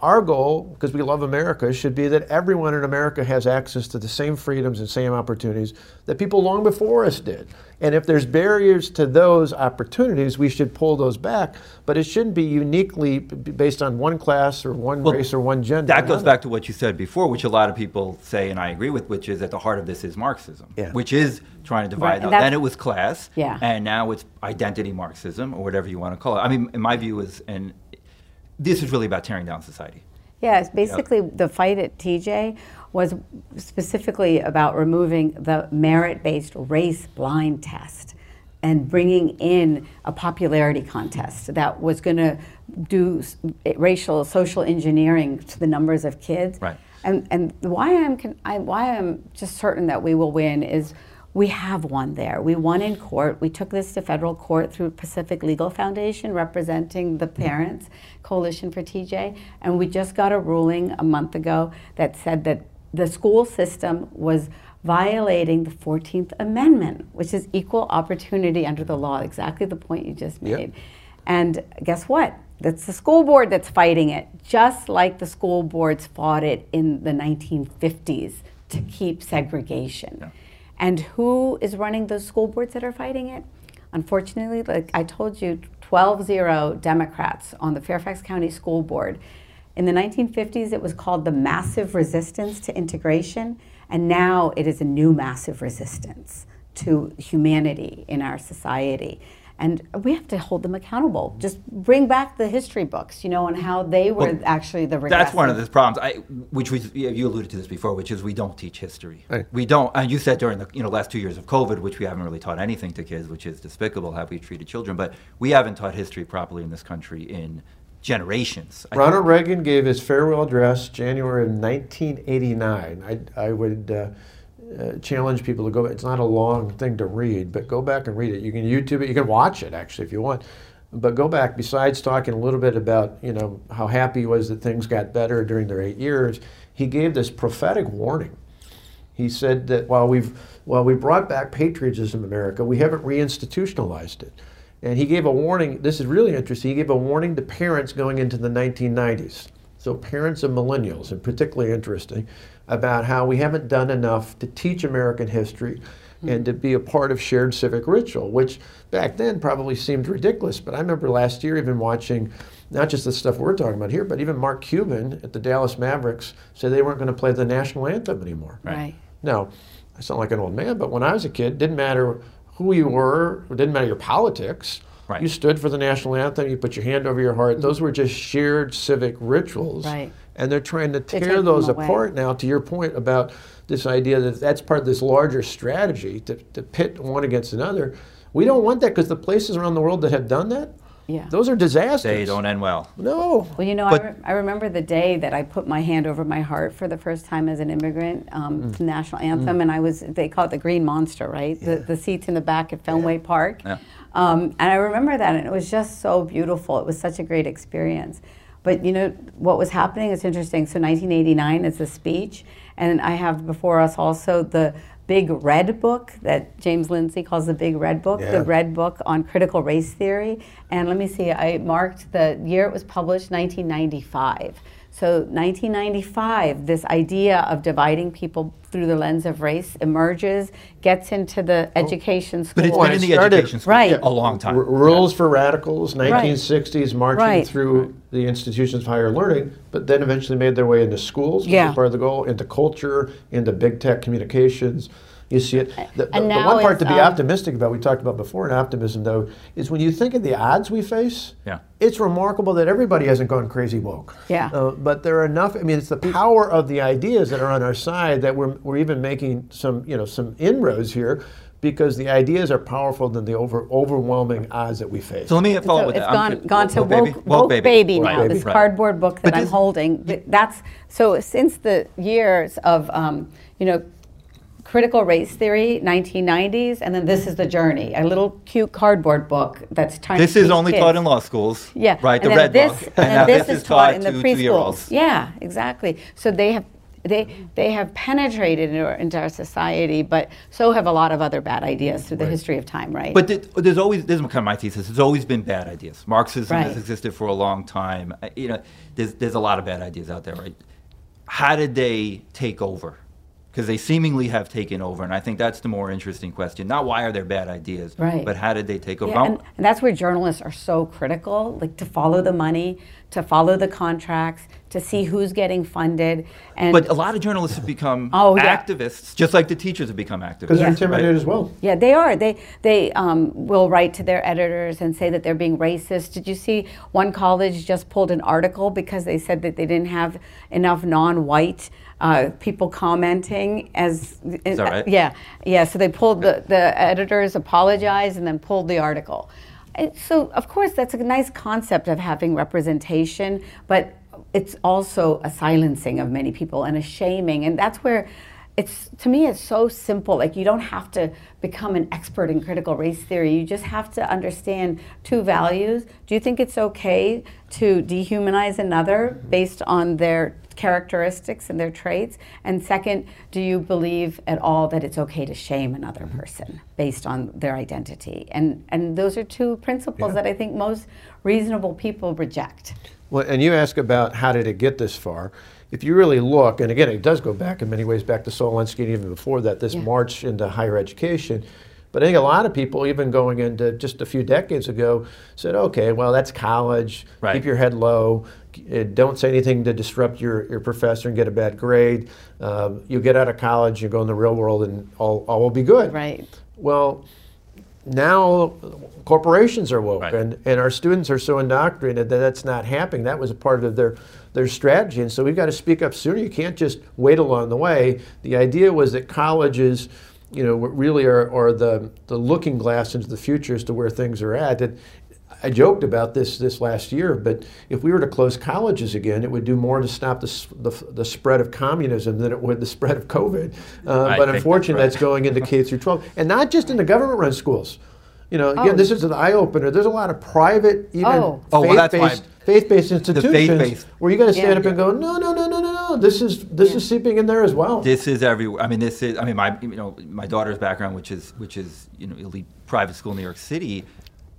Our goal, because we love America, should be that everyone in America has access to the same freedoms and same opportunities that people long before us did. And if there's barriers to those opportunities, we should pull those back. But it shouldn't be uniquely based on one class or one Well, race or one gender. That goes back to what you said before, which a lot of people say, and I agree with, which is at the heart of this is Marxism, Yeah. which is trying to divide. Right, and out. Then it was class, Yeah. and now it's identity Marxism, or whatever you want to call it. I mean, in my view, is and this is really about tearing down society. Yes, basically the fight at TJ was specifically about removing the merit-based race-blind test and bringing in a popularity contest that was going to do racial social engineering to the numbers of kids. Right. And and why I'm I, why I'm just certain that we will win is we have won there. We won in court. We took this to federal court through Pacific Legal Foundation, representing the mm-hmm. parents coalition for TJ, and we just got a ruling a month ago that said that the school system was violating the 14th Amendment, which is equal opportunity under the law, exactly the point you just Yep. made. And guess what? That's the school board that's fighting it, just like the school boards fought it in the 1950s to keep segregation. And who is running those school boards that are fighting it? Unfortunately, like I told you, 12 0 Democrats on the Fairfax County School Board. In the 1950s, it was called the massive resistance to integration, and now it is a new massive resistance to humanity in our society. And we have to hold them accountable. Just bring back the history books, you know, and how they were Well, actually the That's one of the problems. I, which we, you alluded to this before, which is we don't teach history. Right. We don't. And you said during the you know last two years of COVID, which we haven't really taught anything to kids, which is despicable how we treated children. But we haven't taught history properly in this country in generations. I Ronald Reagan gave his farewell address January of 1989. I, I would uh, uh, challenge people to go. It's not a long thing to read, but go back and read it. You can YouTube it. You can watch it actually if you want. But go back. Besides talking a little bit about you know how happy he was that things got better during their eight years, he gave this prophetic warning. He said that while we've while we brought back patriotism in America, we haven't reinstitutionalized it. And he gave a warning. This is really interesting. He gave a warning to parents going into the 1990s. So, parents of millennials, and particularly interesting, about how we haven't done enough to teach American history hmm. and to be a part of shared civic ritual, which back then probably seemed ridiculous. But I remember last year even watching not just the stuff we're talking about here, but even Mark Cuban at the Dallas Mavericks said they weren't going to play the national anthem anymore. Right. Now, I sound like an old man, but when I was a kid, it didn't matter who you were, it didn't matter your politics. Right. You stood for the national anthem, you put your hand over your heart. Hmm. Those were just shared civic rituals. Right. And they're trying to tear those apart now, to your point about this idea that that's part of this larger strategy to, to pit one against another. We don't want that because the places around the world that have done that, Yeah. those are disasters. They don't end well. No. Well, you know, But- I, re- I remember the day that I put my hand over my heart for the first time as an immigrant, um, Mm. the national anthem, and I was, they call it the Green Monster, right? The, the seats in the back at Fenway Park. Yeah. Um, and I remember that, and it was just so beautiful. It was such a great experience. But you know, what was happening is interesting. So 1989 is the speech, and I have before us also the Big Red Book that James Lindsay calls the Big Red Book, Yeah. the Red Book on critical race theory. And let me see, I marked the year it was published, 1995. So 1995, this idea of dividing people through the lens of race emerges, gets into the oh, education school. But it's Oh, been in the started- education school Right. a long time. R- rules for radicals, 1960s, marching Right. through the institutions of higher learning, but then eventually made their way into schools, which Yeah. is part of the goal, into culture, into big tech communications. You see it. The, the- And the one part to be um, optimistic about, we talked about before in optimism, though, is when you think of the odds we face, Yeah. it's remarkable that everybody hasn't gone crazy woke. Yeah. Uh, but there are enough, I mean, it's the power of the ideas that are on our side that we're, we're even making some, you know, some inroads here because the ideas are powerful than the over, overwhelming odds that we face. So let me follow So with it's that. gone, I'm- gone to woke woke, baby? woke baby, Right, now. This right. cardboard book that But I'm this- holding. That's so since the years of um, you know critical race theory, 1990s, and then this is the journey. A little cute cardboard book that's trying. This is only kids. taught in law schools. Yeah, Right, the and then red this, book. And, now then this, is taught in the preschools. Yeah, exactly. So they have they they have penetrated into our, into our society, but so have a lot of other bad ideas through the history of time, right? But th- there's always, this is kind of my thesis, there's always been bad ideas. Marxism has existed for a long time. You know, there's, there's a lot of bad ideas out there, right? How did they take over? Because they seemingly have taken over, and I think that's the more interesting question. Not why are there bad ideas, Right. but how did they take over? Yeah, and, and that's where journalists are so critical, like to follow the money, to follow the contracts, to see who's getting funded, and but a lot of journalists have become Oh, yeah. activists, just like the teachers have become activists. Because they're intimidated right? as well. Yeah, they are. They they um, will write to their editors and say that they're being racist. Did you see one college just pulled an article because they said that they didn't have enough non-white uh, people commenting as Is that right? yeah yeah. So they pulled the the editors apologized and then pulled the article. And so of course that's a nice concept of having representation, but it's also a silencing of many people and a shaming, and that's where it's to me it's so simple like you don't have to become an expert in critical race theory you just have to understand two values do you think it's okay to dehumanize another based on their characteristics and their traits and second do you believe at all that it's okay to shame another mm-hmm. person based on their identity and and those are two principles Yeah. that i think most reasonable people reject Well, and you ask about how did it get this far. If you really look, and again, it does go back in many ways back to Saul Alinsky and even before that, this Yeah. march into higher education. But I think a lot of people, even going into just a few decades ago, said, okay, well, that's college. Right. Keep your head low. Uh, Don't say anything to disrupt your, your professor and get a bad grade. Um, you get out of college, you go in the real world, and all, all will be good. right Well, now corporations are woke, Right. and, and our students are so indoctrinated that that's not happening. That was a part of their, their strategy, and so we've got to speak up sooner. You can't just wait along the way. The idea was that colleges, you know, really are, are the, the looking glass into the future as to where things are at. That I joked about this this last year, but if we were to close colleges again, it would do more to stop the, the, the spread of communism than it would the spread of COVID. Uh, but think that's unfortunately, right. that's going into K through 12, and not just in the government-run schools. You know, again, Oh. this is an eye opener. There's a lot of private, even Oh. Oh, well, faith-based, faith-based institutions faith-based- where you got to stand Yeah. up and go, no, no, no, no, no, no. This is this is seeping in there as well. This is everywhere. I mean, this is. I mean, my you know my daughter's background, which is which is you know elite private school in New York City.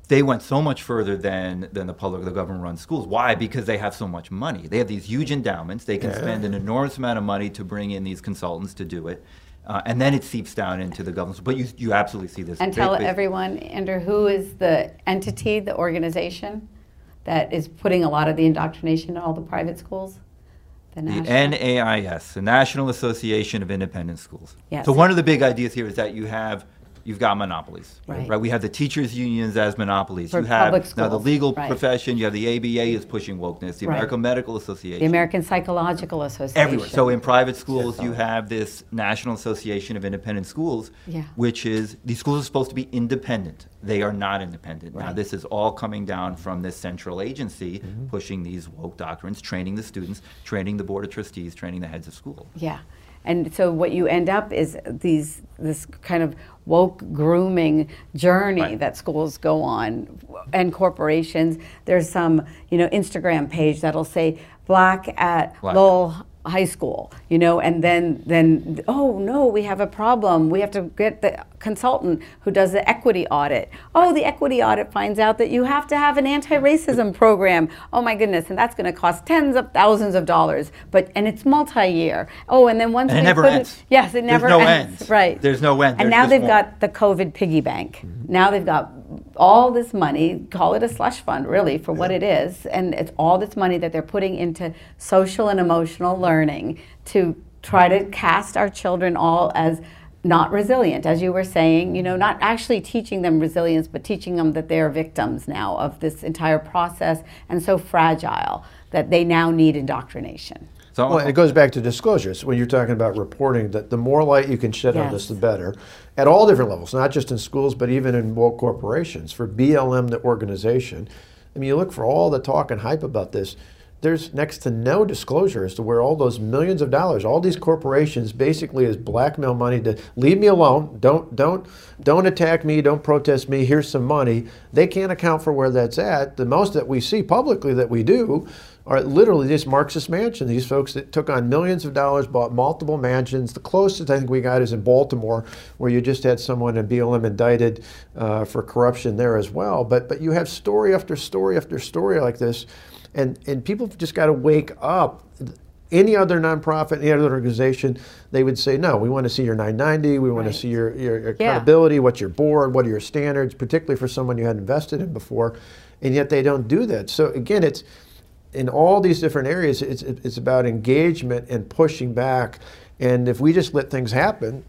They went so much further than than the public, the government-run schools. Why? Because they have so much money. They have these huge endowments. They can yeah. spend an enormous amount of money to bring in these consultants to do it. Uh, and then it seeps down into the government. But you, you absolutely see this. And tell big, everyone, Andrew, who is the entity, the organization that is putting a lot of the indoctrination in all the private schools? The, the NAIS, the National Association of Independent Schools. Yes. So one of the big ideas here is that you have you've got monopolies. Right. right. We have the teachers unions as monopolies. For you have now the legal right. profession. You have the ABA is pushing wokeness. The right. American Medical Association. The American Psychological Association. Everywhere. So in private schools, you have this National Association of Independent Schools, yeah. which is these schools are supposed to be independent. They are not independent. Now this is all coming down from this central agency mm-hmm. pushing these woke doctrines, training the students, training the board of trustees, training the heads of school. Yeah. And so what you end up is these this kind of woke grooming journey right. that schools go on and corporations. There's some, you know, Instagram page that'll say black at black. Lowell high school, you know, and then then oh no, we have a problem. We have to get the consultant who does the equity audit. Oh, the equity audit finds out that you have to have an anti-racism program. Oh my goodness, and that's going to cost tens of thousands of dollars. But and it's multi-year. Oh, and then once and it never ends. It, yes, it never There's no ends. End. Right. There's no end. And There's now they've got the COVID piggy bank. Mm-hmm. Now they've got all this money, call it a slush fund really for yeah. what it is, and it's all this money that they're putting into social and emotional learning to try to cast our children all as not resilient, as you were saying, you know, not actually teaching them resilience, but teaching them that they are victims now of this entire process and so fragile that they now need indoctrination. So well, it goes back to disclosures. When you're talking about reporting, that the more light you can shed yes. on this, the better. At all different levels, not just in schools, but even in woke corporations. For BLM, the organization, I mean, you look for all the talk and hype about this. There's next to no disclosure as to where all those millions of dollars, all these corporations, basically is blackmail money to leave me alone. Don't don't don't attack me. Don't protest me. Here's some money. They can't account for where that's at. The most that we see publicly that we do are literally this Marxist mansion. These folks that took on millions of dollars, bought multiple mansions. The closest I think we got is in Baltimore, where you just had someone in BLM indicted uh, for corruption there as well. But but you have story after story after story like this, and and people just got to wake up. Any other nonprofit, any other organization, they would say, no, we want to see your 990, we want right. to see your, your accountability, yeah. what's your board, what are your standards, particularly for someone you hadn't invested in before, and yet they don't do that. So again, it's in all these different areas, it's, it's about engagement and pushing back. And if we just let things happen,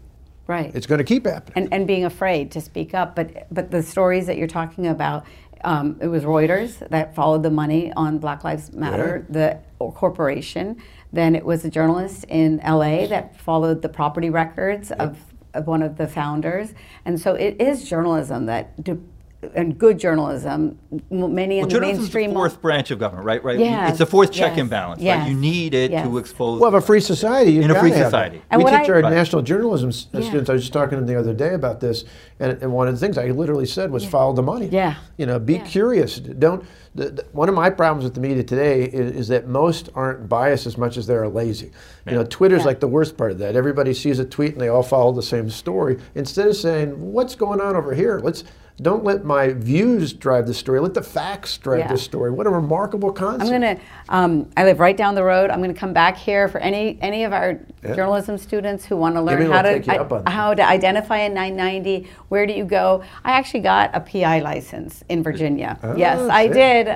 right, it's going to keep happening. And, and being afraid to speak up. But but the stories that you're talking about, um, it was Reuters that followed the money on Black Lives Matter, yeah. the corporation. Then it was a journalist in LA that followed the property records yep. of, of one of the founders. And so it is journalism that. Do, and good journalism, many in well, the mainstream. Is the fourth branch of government, right? Right. Yes, it's a fourth check yes, and balance. Yes, right? You need it yes. to expose. Well, of a free society. in a free society. we teach I, our right. national journalism yeah. students. I was just talking to them the other day about this, and, and one of the things I literally said was yeah. follow the money. Yeah. You know, be yeah. curious. Don't. The, the, one of my problems with the media today is, is, that most aren't biased as much as they are lazy. You know, Twitter's like the worst part of that. Everybody sees a tweet and they all follow the same story. Instead of saying, "What's going on over here?" Let's don't let my views drive the story. Let the facts drive yeah. the story. What a remarkable concept. I'm going to, um, I live right down the road. I'm going to come back here for any any of our yeah. journalism students who want to learn how to, I, how to identify a 990. Where do you go? I actually got a PI license in Virginia. Oh, yes, I did.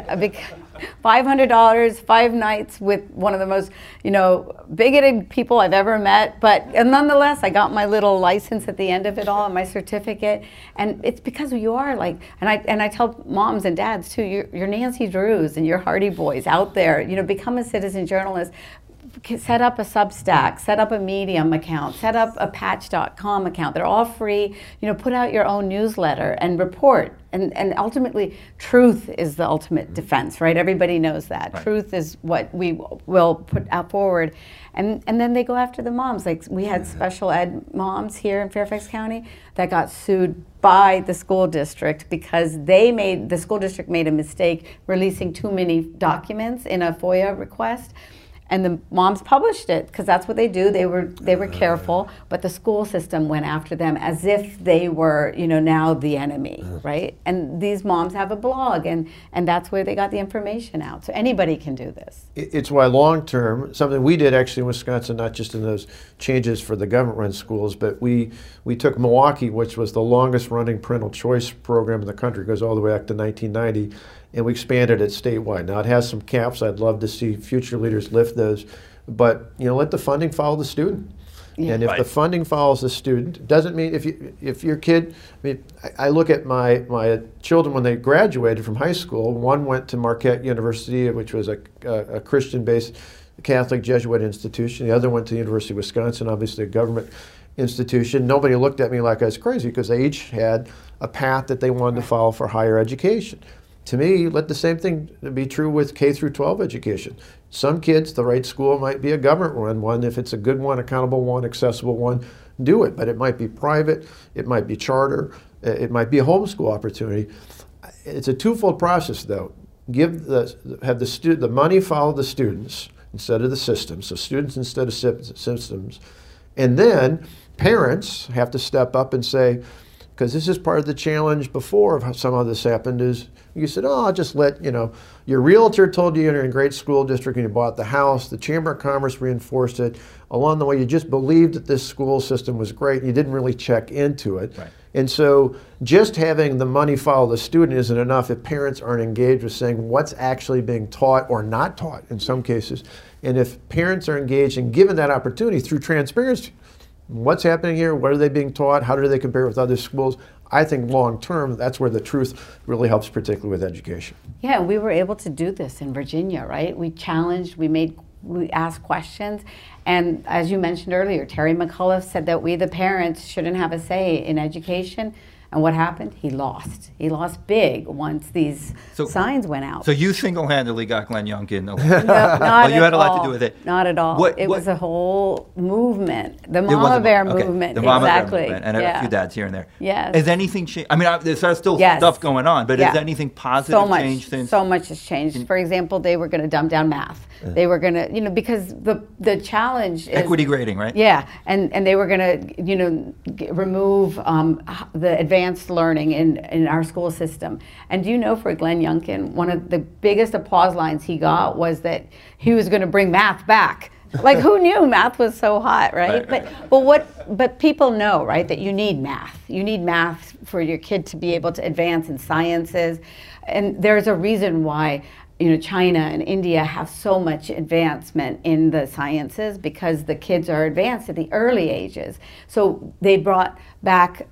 $500, five nights with one of the most, you know, bigoted people I've ever met. But and nonetheless, I got my little license at the end of it all, and my certificate. And it's because you are like, and I, and I tell moms and dads too, you're, you're Nancy Drews and you're Hardy Boys out there, you know, become a citizen journalist set up a Substack, set up a Medium account, set up a Patch.com account. They're all free. You know, put out your own newsletter and report. And and ultimately, truth is the ultimate mm-hmm. defense, right? Everybody knows that. Right. Truth is what we will put out forward. And and then they go after the moms. Like we had special ed moms here in Fairfax County that got sued by the school district because they made the school district made a mistake releasing too many documents in a FOIA request and the moms published it because that's what they do. They were they were oh, careful, but the school system went after them as if they were, you know, now the enemy, uh-huh. right? And these moms have a blog, and and that's where they got the information out. So anybody can do this. It's why long term, something we did actually in Wisconsin, not just in those changes for the government-run schools, but we we took Milwaukee, which was the longest running parental choice program in the country, goes all the way back to 1990 and we expanded it statewide. Now it has some caps. I'd love to see future leaders lift those, but you know, let the funding follow the student. Yeah. And if right. the funding follows the student, doesn't mean if you if your kid. I mean, I, I, look at my my children when they graduated from high school. One went to Marquette University, which was a, a, a Christian-based Catholic Jesuit institution. The other went to the University of Wisconsin, obviously a government institution. Nobody looked at me like I was crazy because they each had a path that they wanted to follow for higher education to me, let the same thing be true with K through 12 education. Some kids, the right school might be a government run one. If it's a good one, accountable one, accessible one, do it. But it might be private, it might be charter, uh, it might be a homeschool opportunity. It's a twofold process, though. Give the have the stu- the money follow the students instead of the system. So students instead of systems, and then parents have to step up and say, because this is part of the challenge before of some of this happened is you said, oh, I'll just let, you know, your realtor told you you're in a great school district and you bought the house. The Chamber of Commerce reinforced it. Along the way, you just believed that this school system was great and you didn't really check into it. Right. And so just having the money follow the student isn't enough if parents aren't engaged with saying what's actually being taught or not taught in some cases. And if parents are engaged and given that opportunity through transparency, what's happening here, what are they being taught, how do they compare with other schools, I think long term, that's where the truth really helps, particularly with education. Yeah, we were able to do this in Virginia, right? We challenged, we made, we asked questions, and as you mentioned earlier, Terry McAuliffe said that we, the parents, shouldn't have a say in education. And what happened? He lost. He lost big once these so, signs went out. So you single-handedly got Glenn Youngkin. no, not well, you had a lot to do with it. Not at all. What, it what, was a whole movement, the Mama Bear okay. movement. The Mama exactly. Bear movement, and yeah. a few dads here and there. Yes. Has anything changed? I mean, there's still yes. stuff going on, but yeah. has anything positive so much, changed since? So much has changed. For example, they were going to dumb down math. They were going to, you know, because the the challenge is equity grading, right? Yeah, and and they were going to, you know, g- remove um, the advanced learning in in our school system. And do you know, for Glenn Youngkin, one of the biggest applause lines he got was that he was going to bring math back. like who knew math was so hot, right? right but but what but people know, right, that you need math. You need math for your kid to be able to advance in sciences. And there's a reason why you know, China and India have so much advancement in the sciences because the kids are advanced at the early ages. So they brought back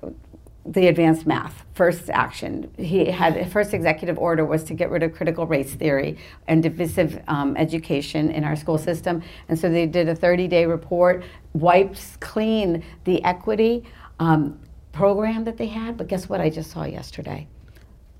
the advanced math first action. He had first executive order was to get rid of critical race theory and divisive um, education in our school system. And so they did a 30-day report wipes clean the equity um, program that they had. But guess what i just saw yesterday?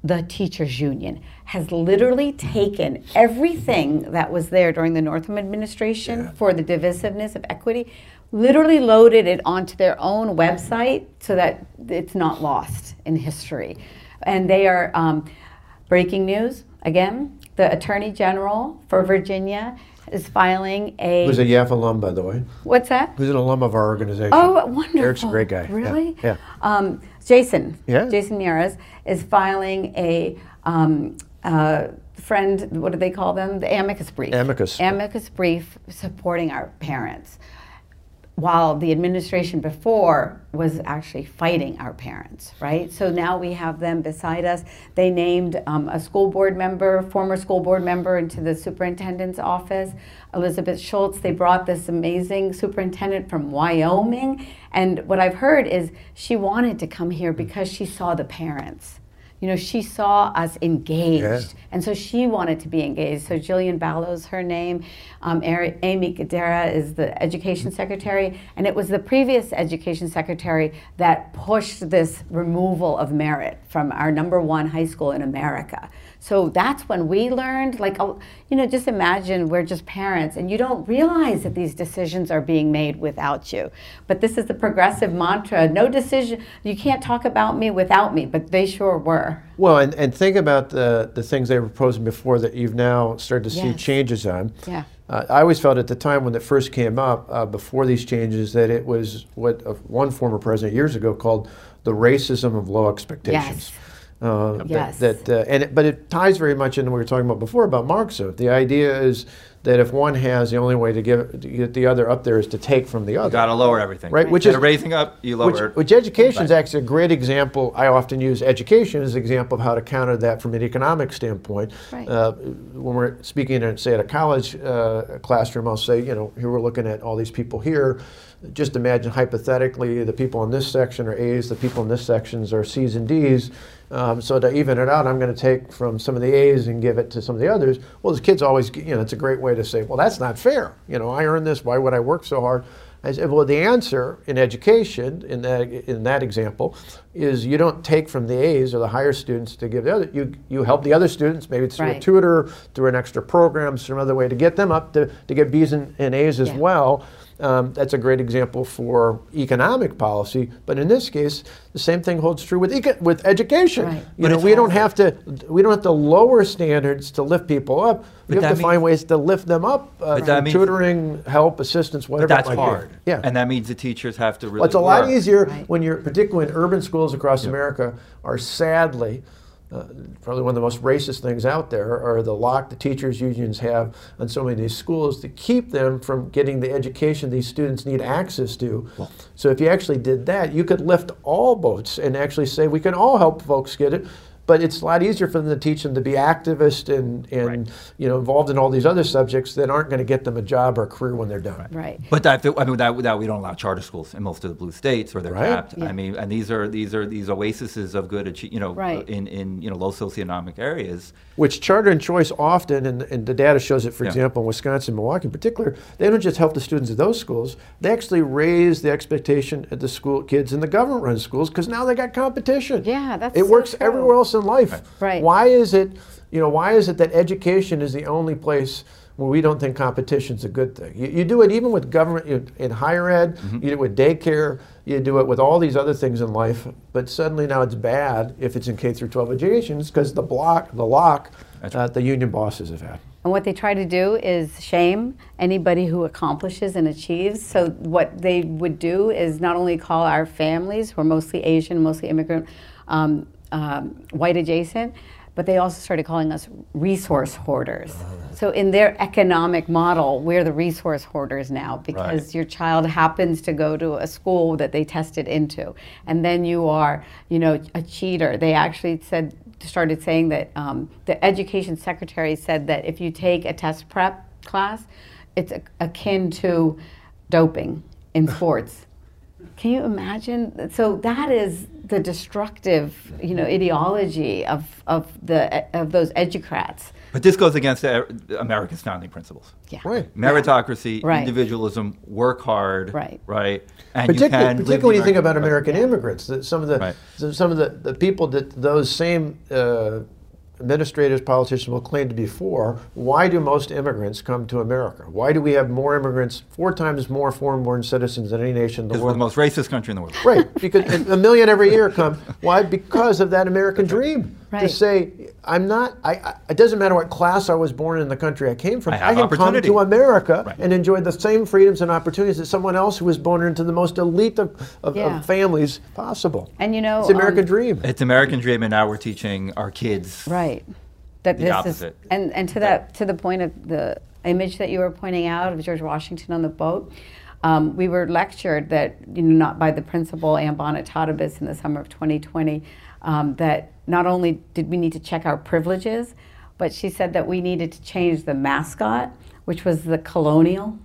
The teachers union has literally taken everything that was there during the Northam administration yeah. for the divisiveness of equity, literally loaded it onto their own website so that it's not lost in history. And they are um, breaking news again. The Attorney General for Virginia is filing a. Who's a YAF alum, by the way? What's that? Who's an alum of our organization? Oh, wonderful! Eric's a great guy. Really? Yeah. yeah. Um, Jason. Yeah. Jason Miyares is filing a. Um, uh, friend, what do they call them? The amicus brief. Amicus. Amicus brief supporting our parents while the administration before was actually fighting our parents, right? So now we have them beside us. They named um, a school board member, former school board member, into the superintendent's office, Elizabeth Schultz. They brought this amazing superintendent from Wyoming. And what I've heard is she wanted to come here because she saw the parents you know, she saw us engaged, yeah. and so she wanted to be engaged. So Jillian Balow, her name, um, Aimee Guidera is the education secretary, and it was the previous education secretary that pushed this removal of merit from our number one high school in America. So that's when we learned, like, you know, just imagine we're just parents and you don't realize that these decisions are being made without you. But this is the progressive mantra no decision, you can't talk about me without me, but they sure were. Well, and, and think about the, the things they were proposing before that you've now started to see yes. changes on. Yeah. Uh, I always felt at the time when it first came up, uh, before these changes, that it was what uh, one former president years ago called the racism of low expectations. Yes. Uh, yes. That, that uh, and it, but it ties very much into what we were talking about before about Marxism. The idea is that if one has, the only way to, give, to get the other up there is to take from the other. You got to lower everything, right? Which is raising up, you lower. Which, which education is actually a great example. I often use education as an example of how to counter that from an economic standpoint. Right. Uh, when we're speaking, at, say, at a college uh, classroom, I'll say, you know, here we're looking at all these people here. Just imagine hypothetically, the people in this section are A's, the people in this sections are C's and D's um, so to even it out, I'm going to take from some of the A's and give it to some of the others. Well, the kids always, you know, it's a great way to say, well, that's not fair. You know, I earned this. Why would I work so hard? I said, well, the answer in education, in that, in that example, is you don't take from the A's or the higher students to give the other. You, you help the other students, maybe through right. a tutor, through an extra program, some other way to get them up to, to get B's and, and A's as yeah. well. Um, that's a great example for economic policy. But in this case, the same thing holds true with eco- with education. Right. You but know, we don't have to we don't have to lower standards to lift people up. We have to means, find ways to lift them up uh, through means, tutoring, help, assistance, whatever. that's hard. Be. Yeah, and that means the teachers have to really. Well, it's a work. lot easier right. when you're particularly in urban schools across America are sadly uh, probably one of the most racist things out there are the lock the teachers unions have on so many of these schools to keep them from getting the education these students need access to. Well, so if you actually did that, you could lift all boats and actually say we can all help folks get it but it's a lot easier for them to teach them to be activists and, and right. you know involved in all these other subjects that aren't going to get them a job or a career when they're done. Right. But that, I mean that, that we don't allow charter schools in most of the blue states or they're right. capped. Yeah. I mean, and these are these are these oases of good, you know, right. in, in you know low socioeconomic areas. Which charter and choice often, and, and the data shows it, for yeah. example, in Wisconsin, Milwaukee in particular, they don't just help the students of those schools. They actually raise the expectation at the school kids in the government-run schools because now they got competition. Yeah, that's it so works true. everywhere else in life. Right. right. Why is it, you know, why is it that education is the only place where we don't think competition is a good thing? You, you, do it even with government you, in higher ed, mm-hmm. you do it with daycare, you do it with all these other things in life. But suddenly now it's bad if it's in K through 12 education because the block, the lock, uh, the union bosses have had. And what they try to do is shame anybody who accomplishes and achieves. So what they would do is not only call our families, who are mostly Asian, mostly immigrant, um, um, white adjacent, but they also started calling us resource hoarders. So in their economic model, we're the resource hoarders now because right. your child happens to go to a school that they tested into, and then you are, you know, a cheater. They actually said started saying that um, the education secretary said that if you take a test prep class, it's akin to doping in sports. Can you imagine? So that is the destructive, you know, ideology of, of the of those educrats. But this goes against America's founding principles. Yeah. Right. Meritocracy, right. individualism, work hard. Right. Right. And particularly, particularly when you think about American right. immigrants, that some of the right. some of the, the people that those same uh, administrators, politicians will claim to be for, why do most immigrants come to America? Why do we have more immigrants, four times more foreign-born citizens than any nation in the world? We're the most racist country in the world. Right, because a million every year come. Why? Because of that American dream. Right. To say, I'm not, I, I, it doesn't matter what class I was born in the country I came from. I, I can come to America right. and enjoy the same freedoms and opportunities that someone else who was born into the most elite of, of, yeah. of families possible. And you know, it's the American um, dream. It's American dream, and now we're teaching our kids. Right that the this opposite. is and and to that to the point of the image that you were pointing out of George Washington on the boat. Um, we were lectured that you know not by the principal Ann Bonitatibus in the summer of 2020 um, that not only did we need to check our privileges, but she said that we needed to change the mascot, which was the colonial,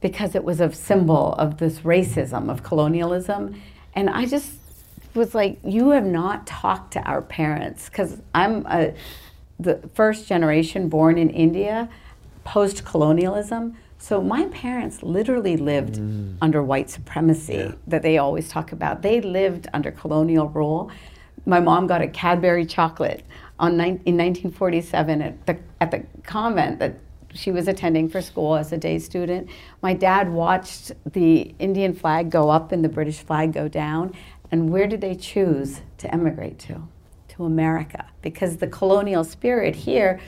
because it was a symbol of this racism of colonialism, and I just was like, you have not talked to our parents because I'm a the first generation born in India, post colonialism. So my parents literally lived mm. under white supremacy yeah. that they always talk about. They lived under colonial rule. My mom got a Cadbury chocolate on in 1947 at the at the convent that she was attending for school as a day student. My dad watched the Indian flag go up and the British flag go down. And where did they choose to emigrate to? to America because the colonial spirit here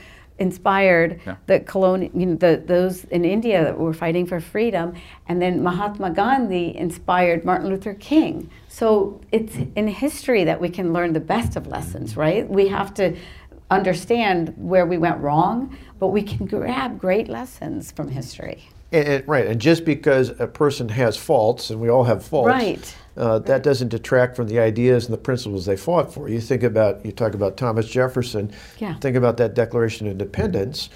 inspired yeah. the colonial, you know, the, those in India that were fighting for freedom, and then Mahatma Gandhi inspired Martin Luther King. So it's in history that we can learn the best of lessons, right? We have to understand where we went wrong, but we can grab great lessons from history. And, and, right, and just because a person has faults, and we all have faults, right. Uh, that doesn't detract from the ideas and the principles they fought for. You think about, you talk about Thomas Jefferson. Yeah. Think about that Declaration of Independence.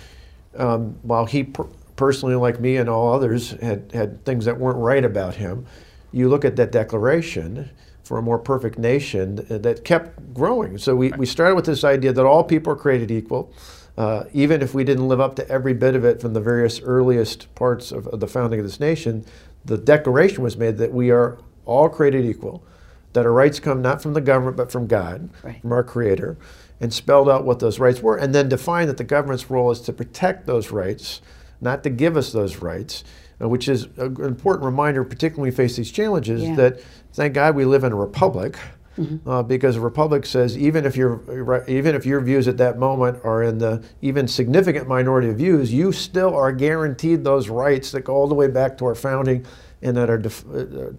Um, while he per- personally, like me and all others, had had things that weren't right about him, you look at that declaration for a more perfect nation that kept growing. So we, we started with this idea that all people are created equal. Uh, even if we didn't live up to every bit of it from the various earliest parts of, of the founding of this nation, the declaration was made that we are all created equal, that our rights come not from the government but from God, right. from our Creator, and spelled out what those rights were, and then defined that the government's role is to protect those rights, not to give us those rights. Uh, which is an important reminder, particularly when we face these challenges, yeah. that thank God we live in a republic. Mm-hmm. Uh, because a republic says even if your even if your views at that moment are in the even significant minority of views, you still are guaranteed those rights that go all the way back to our founding and that are def- uh,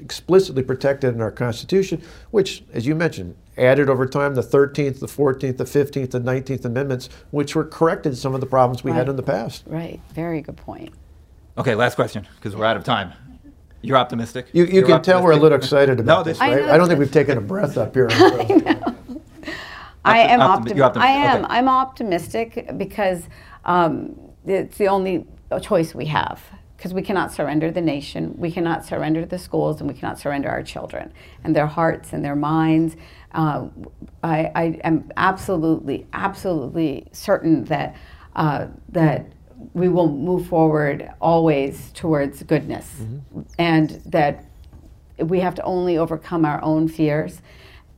explicitly protected in our Constitution, which, as you mentioned, added over time the 13th, the 14th, the 15th, the 19th Amendments, which were corrected some of the problems we right. had in the past. Right. Very good point. Okay, last question, because we're out of time. You're optimistic. You, you can tell we're a little excited about no, this, right? I, I, don't think we've taken a breath up here. I know. I am optimistic. Optimi- I am. Okay. I'm optimistic because um, it's the only choice we have. Because we cannot surrender the nation, we cannot surrender the schools, and we cannot surrender our children and their hearts and their minds. Uh, I, I, am absolutely, absolutely certain that uh, that we will move forward always towards goodness mm-hmm. and that we have to only overcome our own fears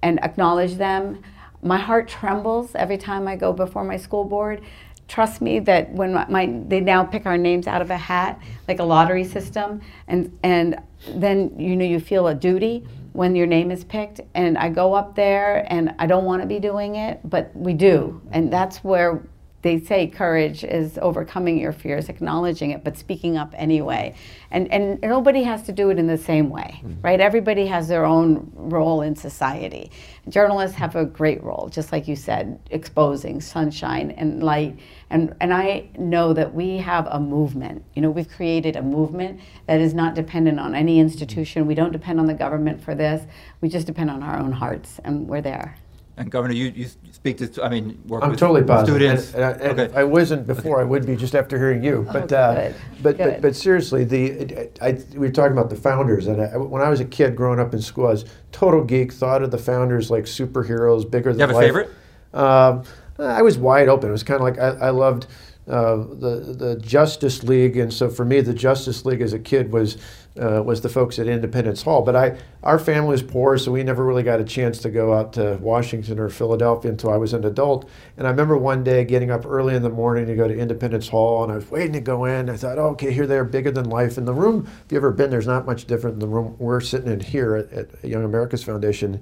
and acknowledge them. My heart trembles every time I go before my school board. Trust me that when my, my they now pick our names out of a hat like a lottery system and and then you know you feel a duty when your name is picked and I go up there and I don't want to be doing it but we do and that's where they say courage is overcoming your fears, acknowledging it, but speaking up anyway. And, and nobody has to do it in the same way, mm-hmm. right? Everybody has their own role in society. Journalists have a great role, just like you said, exposing sunshine and light. And, and I know that we have a movement. You know, we've created a movement that is not dependent on any institution. We don't depend on the government for this. We just depend on our own hearts, and we're there. And Governor, you, you speak to, I mean, work I'm with totally positive. students. And, and, and okay. I wasn't before, I would be just after hearing you. Oh, but, uh, but, good. but, but seriously, the, I, I, we were talking about the founders. And I, when I was a kid growing up in school, I was total geek, thought of the founders like superheroes, bigger than you have life. a favorite? Um, I was wide open. It was kind of like I, I loved the the Justice League, and so for me, the Justice League as a kid was uh, was the folks at Independence Hall. But I, our family was poor, so we never really got a chance to go out to Washington or Philadelphia until I was an adult. And I remember one day getting up early in the morning to go to Independence Hall, and I was waiting to go in. I thought, oh, okay, here they are, bigger than life. In the room, if you've ever been, there's not much different than the room we're sitting in here at, at Young America's Foundation.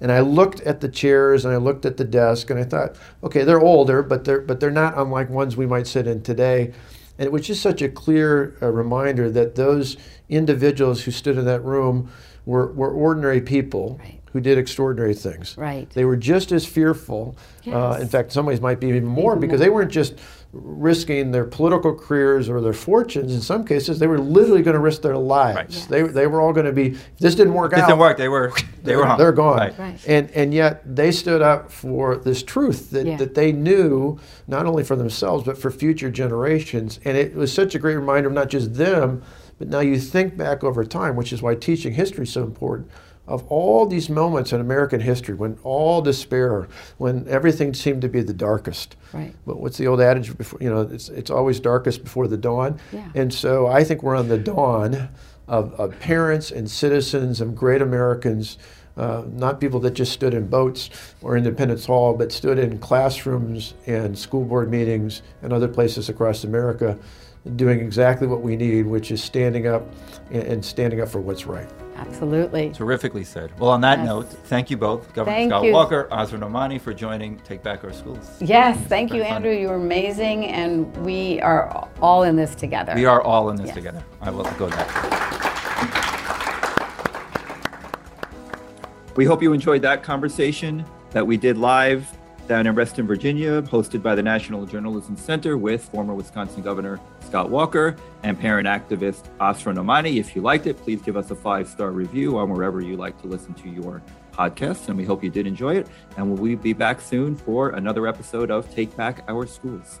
And I looked at the chairs and I looked at the desk and I thought, okay, they're older, but they're but they're not unlike ones we might sit in today. And it was just such a clear uh, reminder that those individuals who stood in that room were, were ordinary people right. Who did extraordinary things. Right. They were just as fearful. Yes. Uh, in fact, some ways might be even more even because more. they weren't just risking their political careers or their fortunes. In some cases, they were literally going to risk their lives. Right. Yes. They, they were all going to be. If this didn't work this out. didn't work. They were they were they're gone. Right. Right. And and yet they stood up for this truth that, yeah. that they knew not only for themselves but for future generations. And it was such a great reminder of not just them, but now you think back over time, which is why teaching history is so important of all these moments in American history when all despair, when everything seemed to be the darkest. Right. But what's the old adage? Before, you know, it's it's always darkest before the dawn. Yeah. And so I think we're on the dawn of, of parents and citizens of great Americans. Uh, not people that just stood in boats or Independence Hall, but stood in classrooms and school board meetings and other places across America doing exactly what we need, which is standing up and standing up for what's right. Absolutely. Terrifically said. Well, on that yes. note, thank you both, Governor thank Scott you. Walker, Asra Nomani, for joining Take Back Our Schools. Yes, thank you, Andrew. You're amazing, and we are all in this together. We are all in this yes. together. I will go there. We hope you enjoyed that conversation that we did live down in Reston, Virginia, hosted by the National Journalism Center with former Wisconsin Governor Scott Walker and parent activist Asra Nomani. If you liked it, please give us a five star review on wherever you like to listen to your podcasts. And we hope you did enjoy it. And we'll be back soon for another episode of Take Back Our Schools.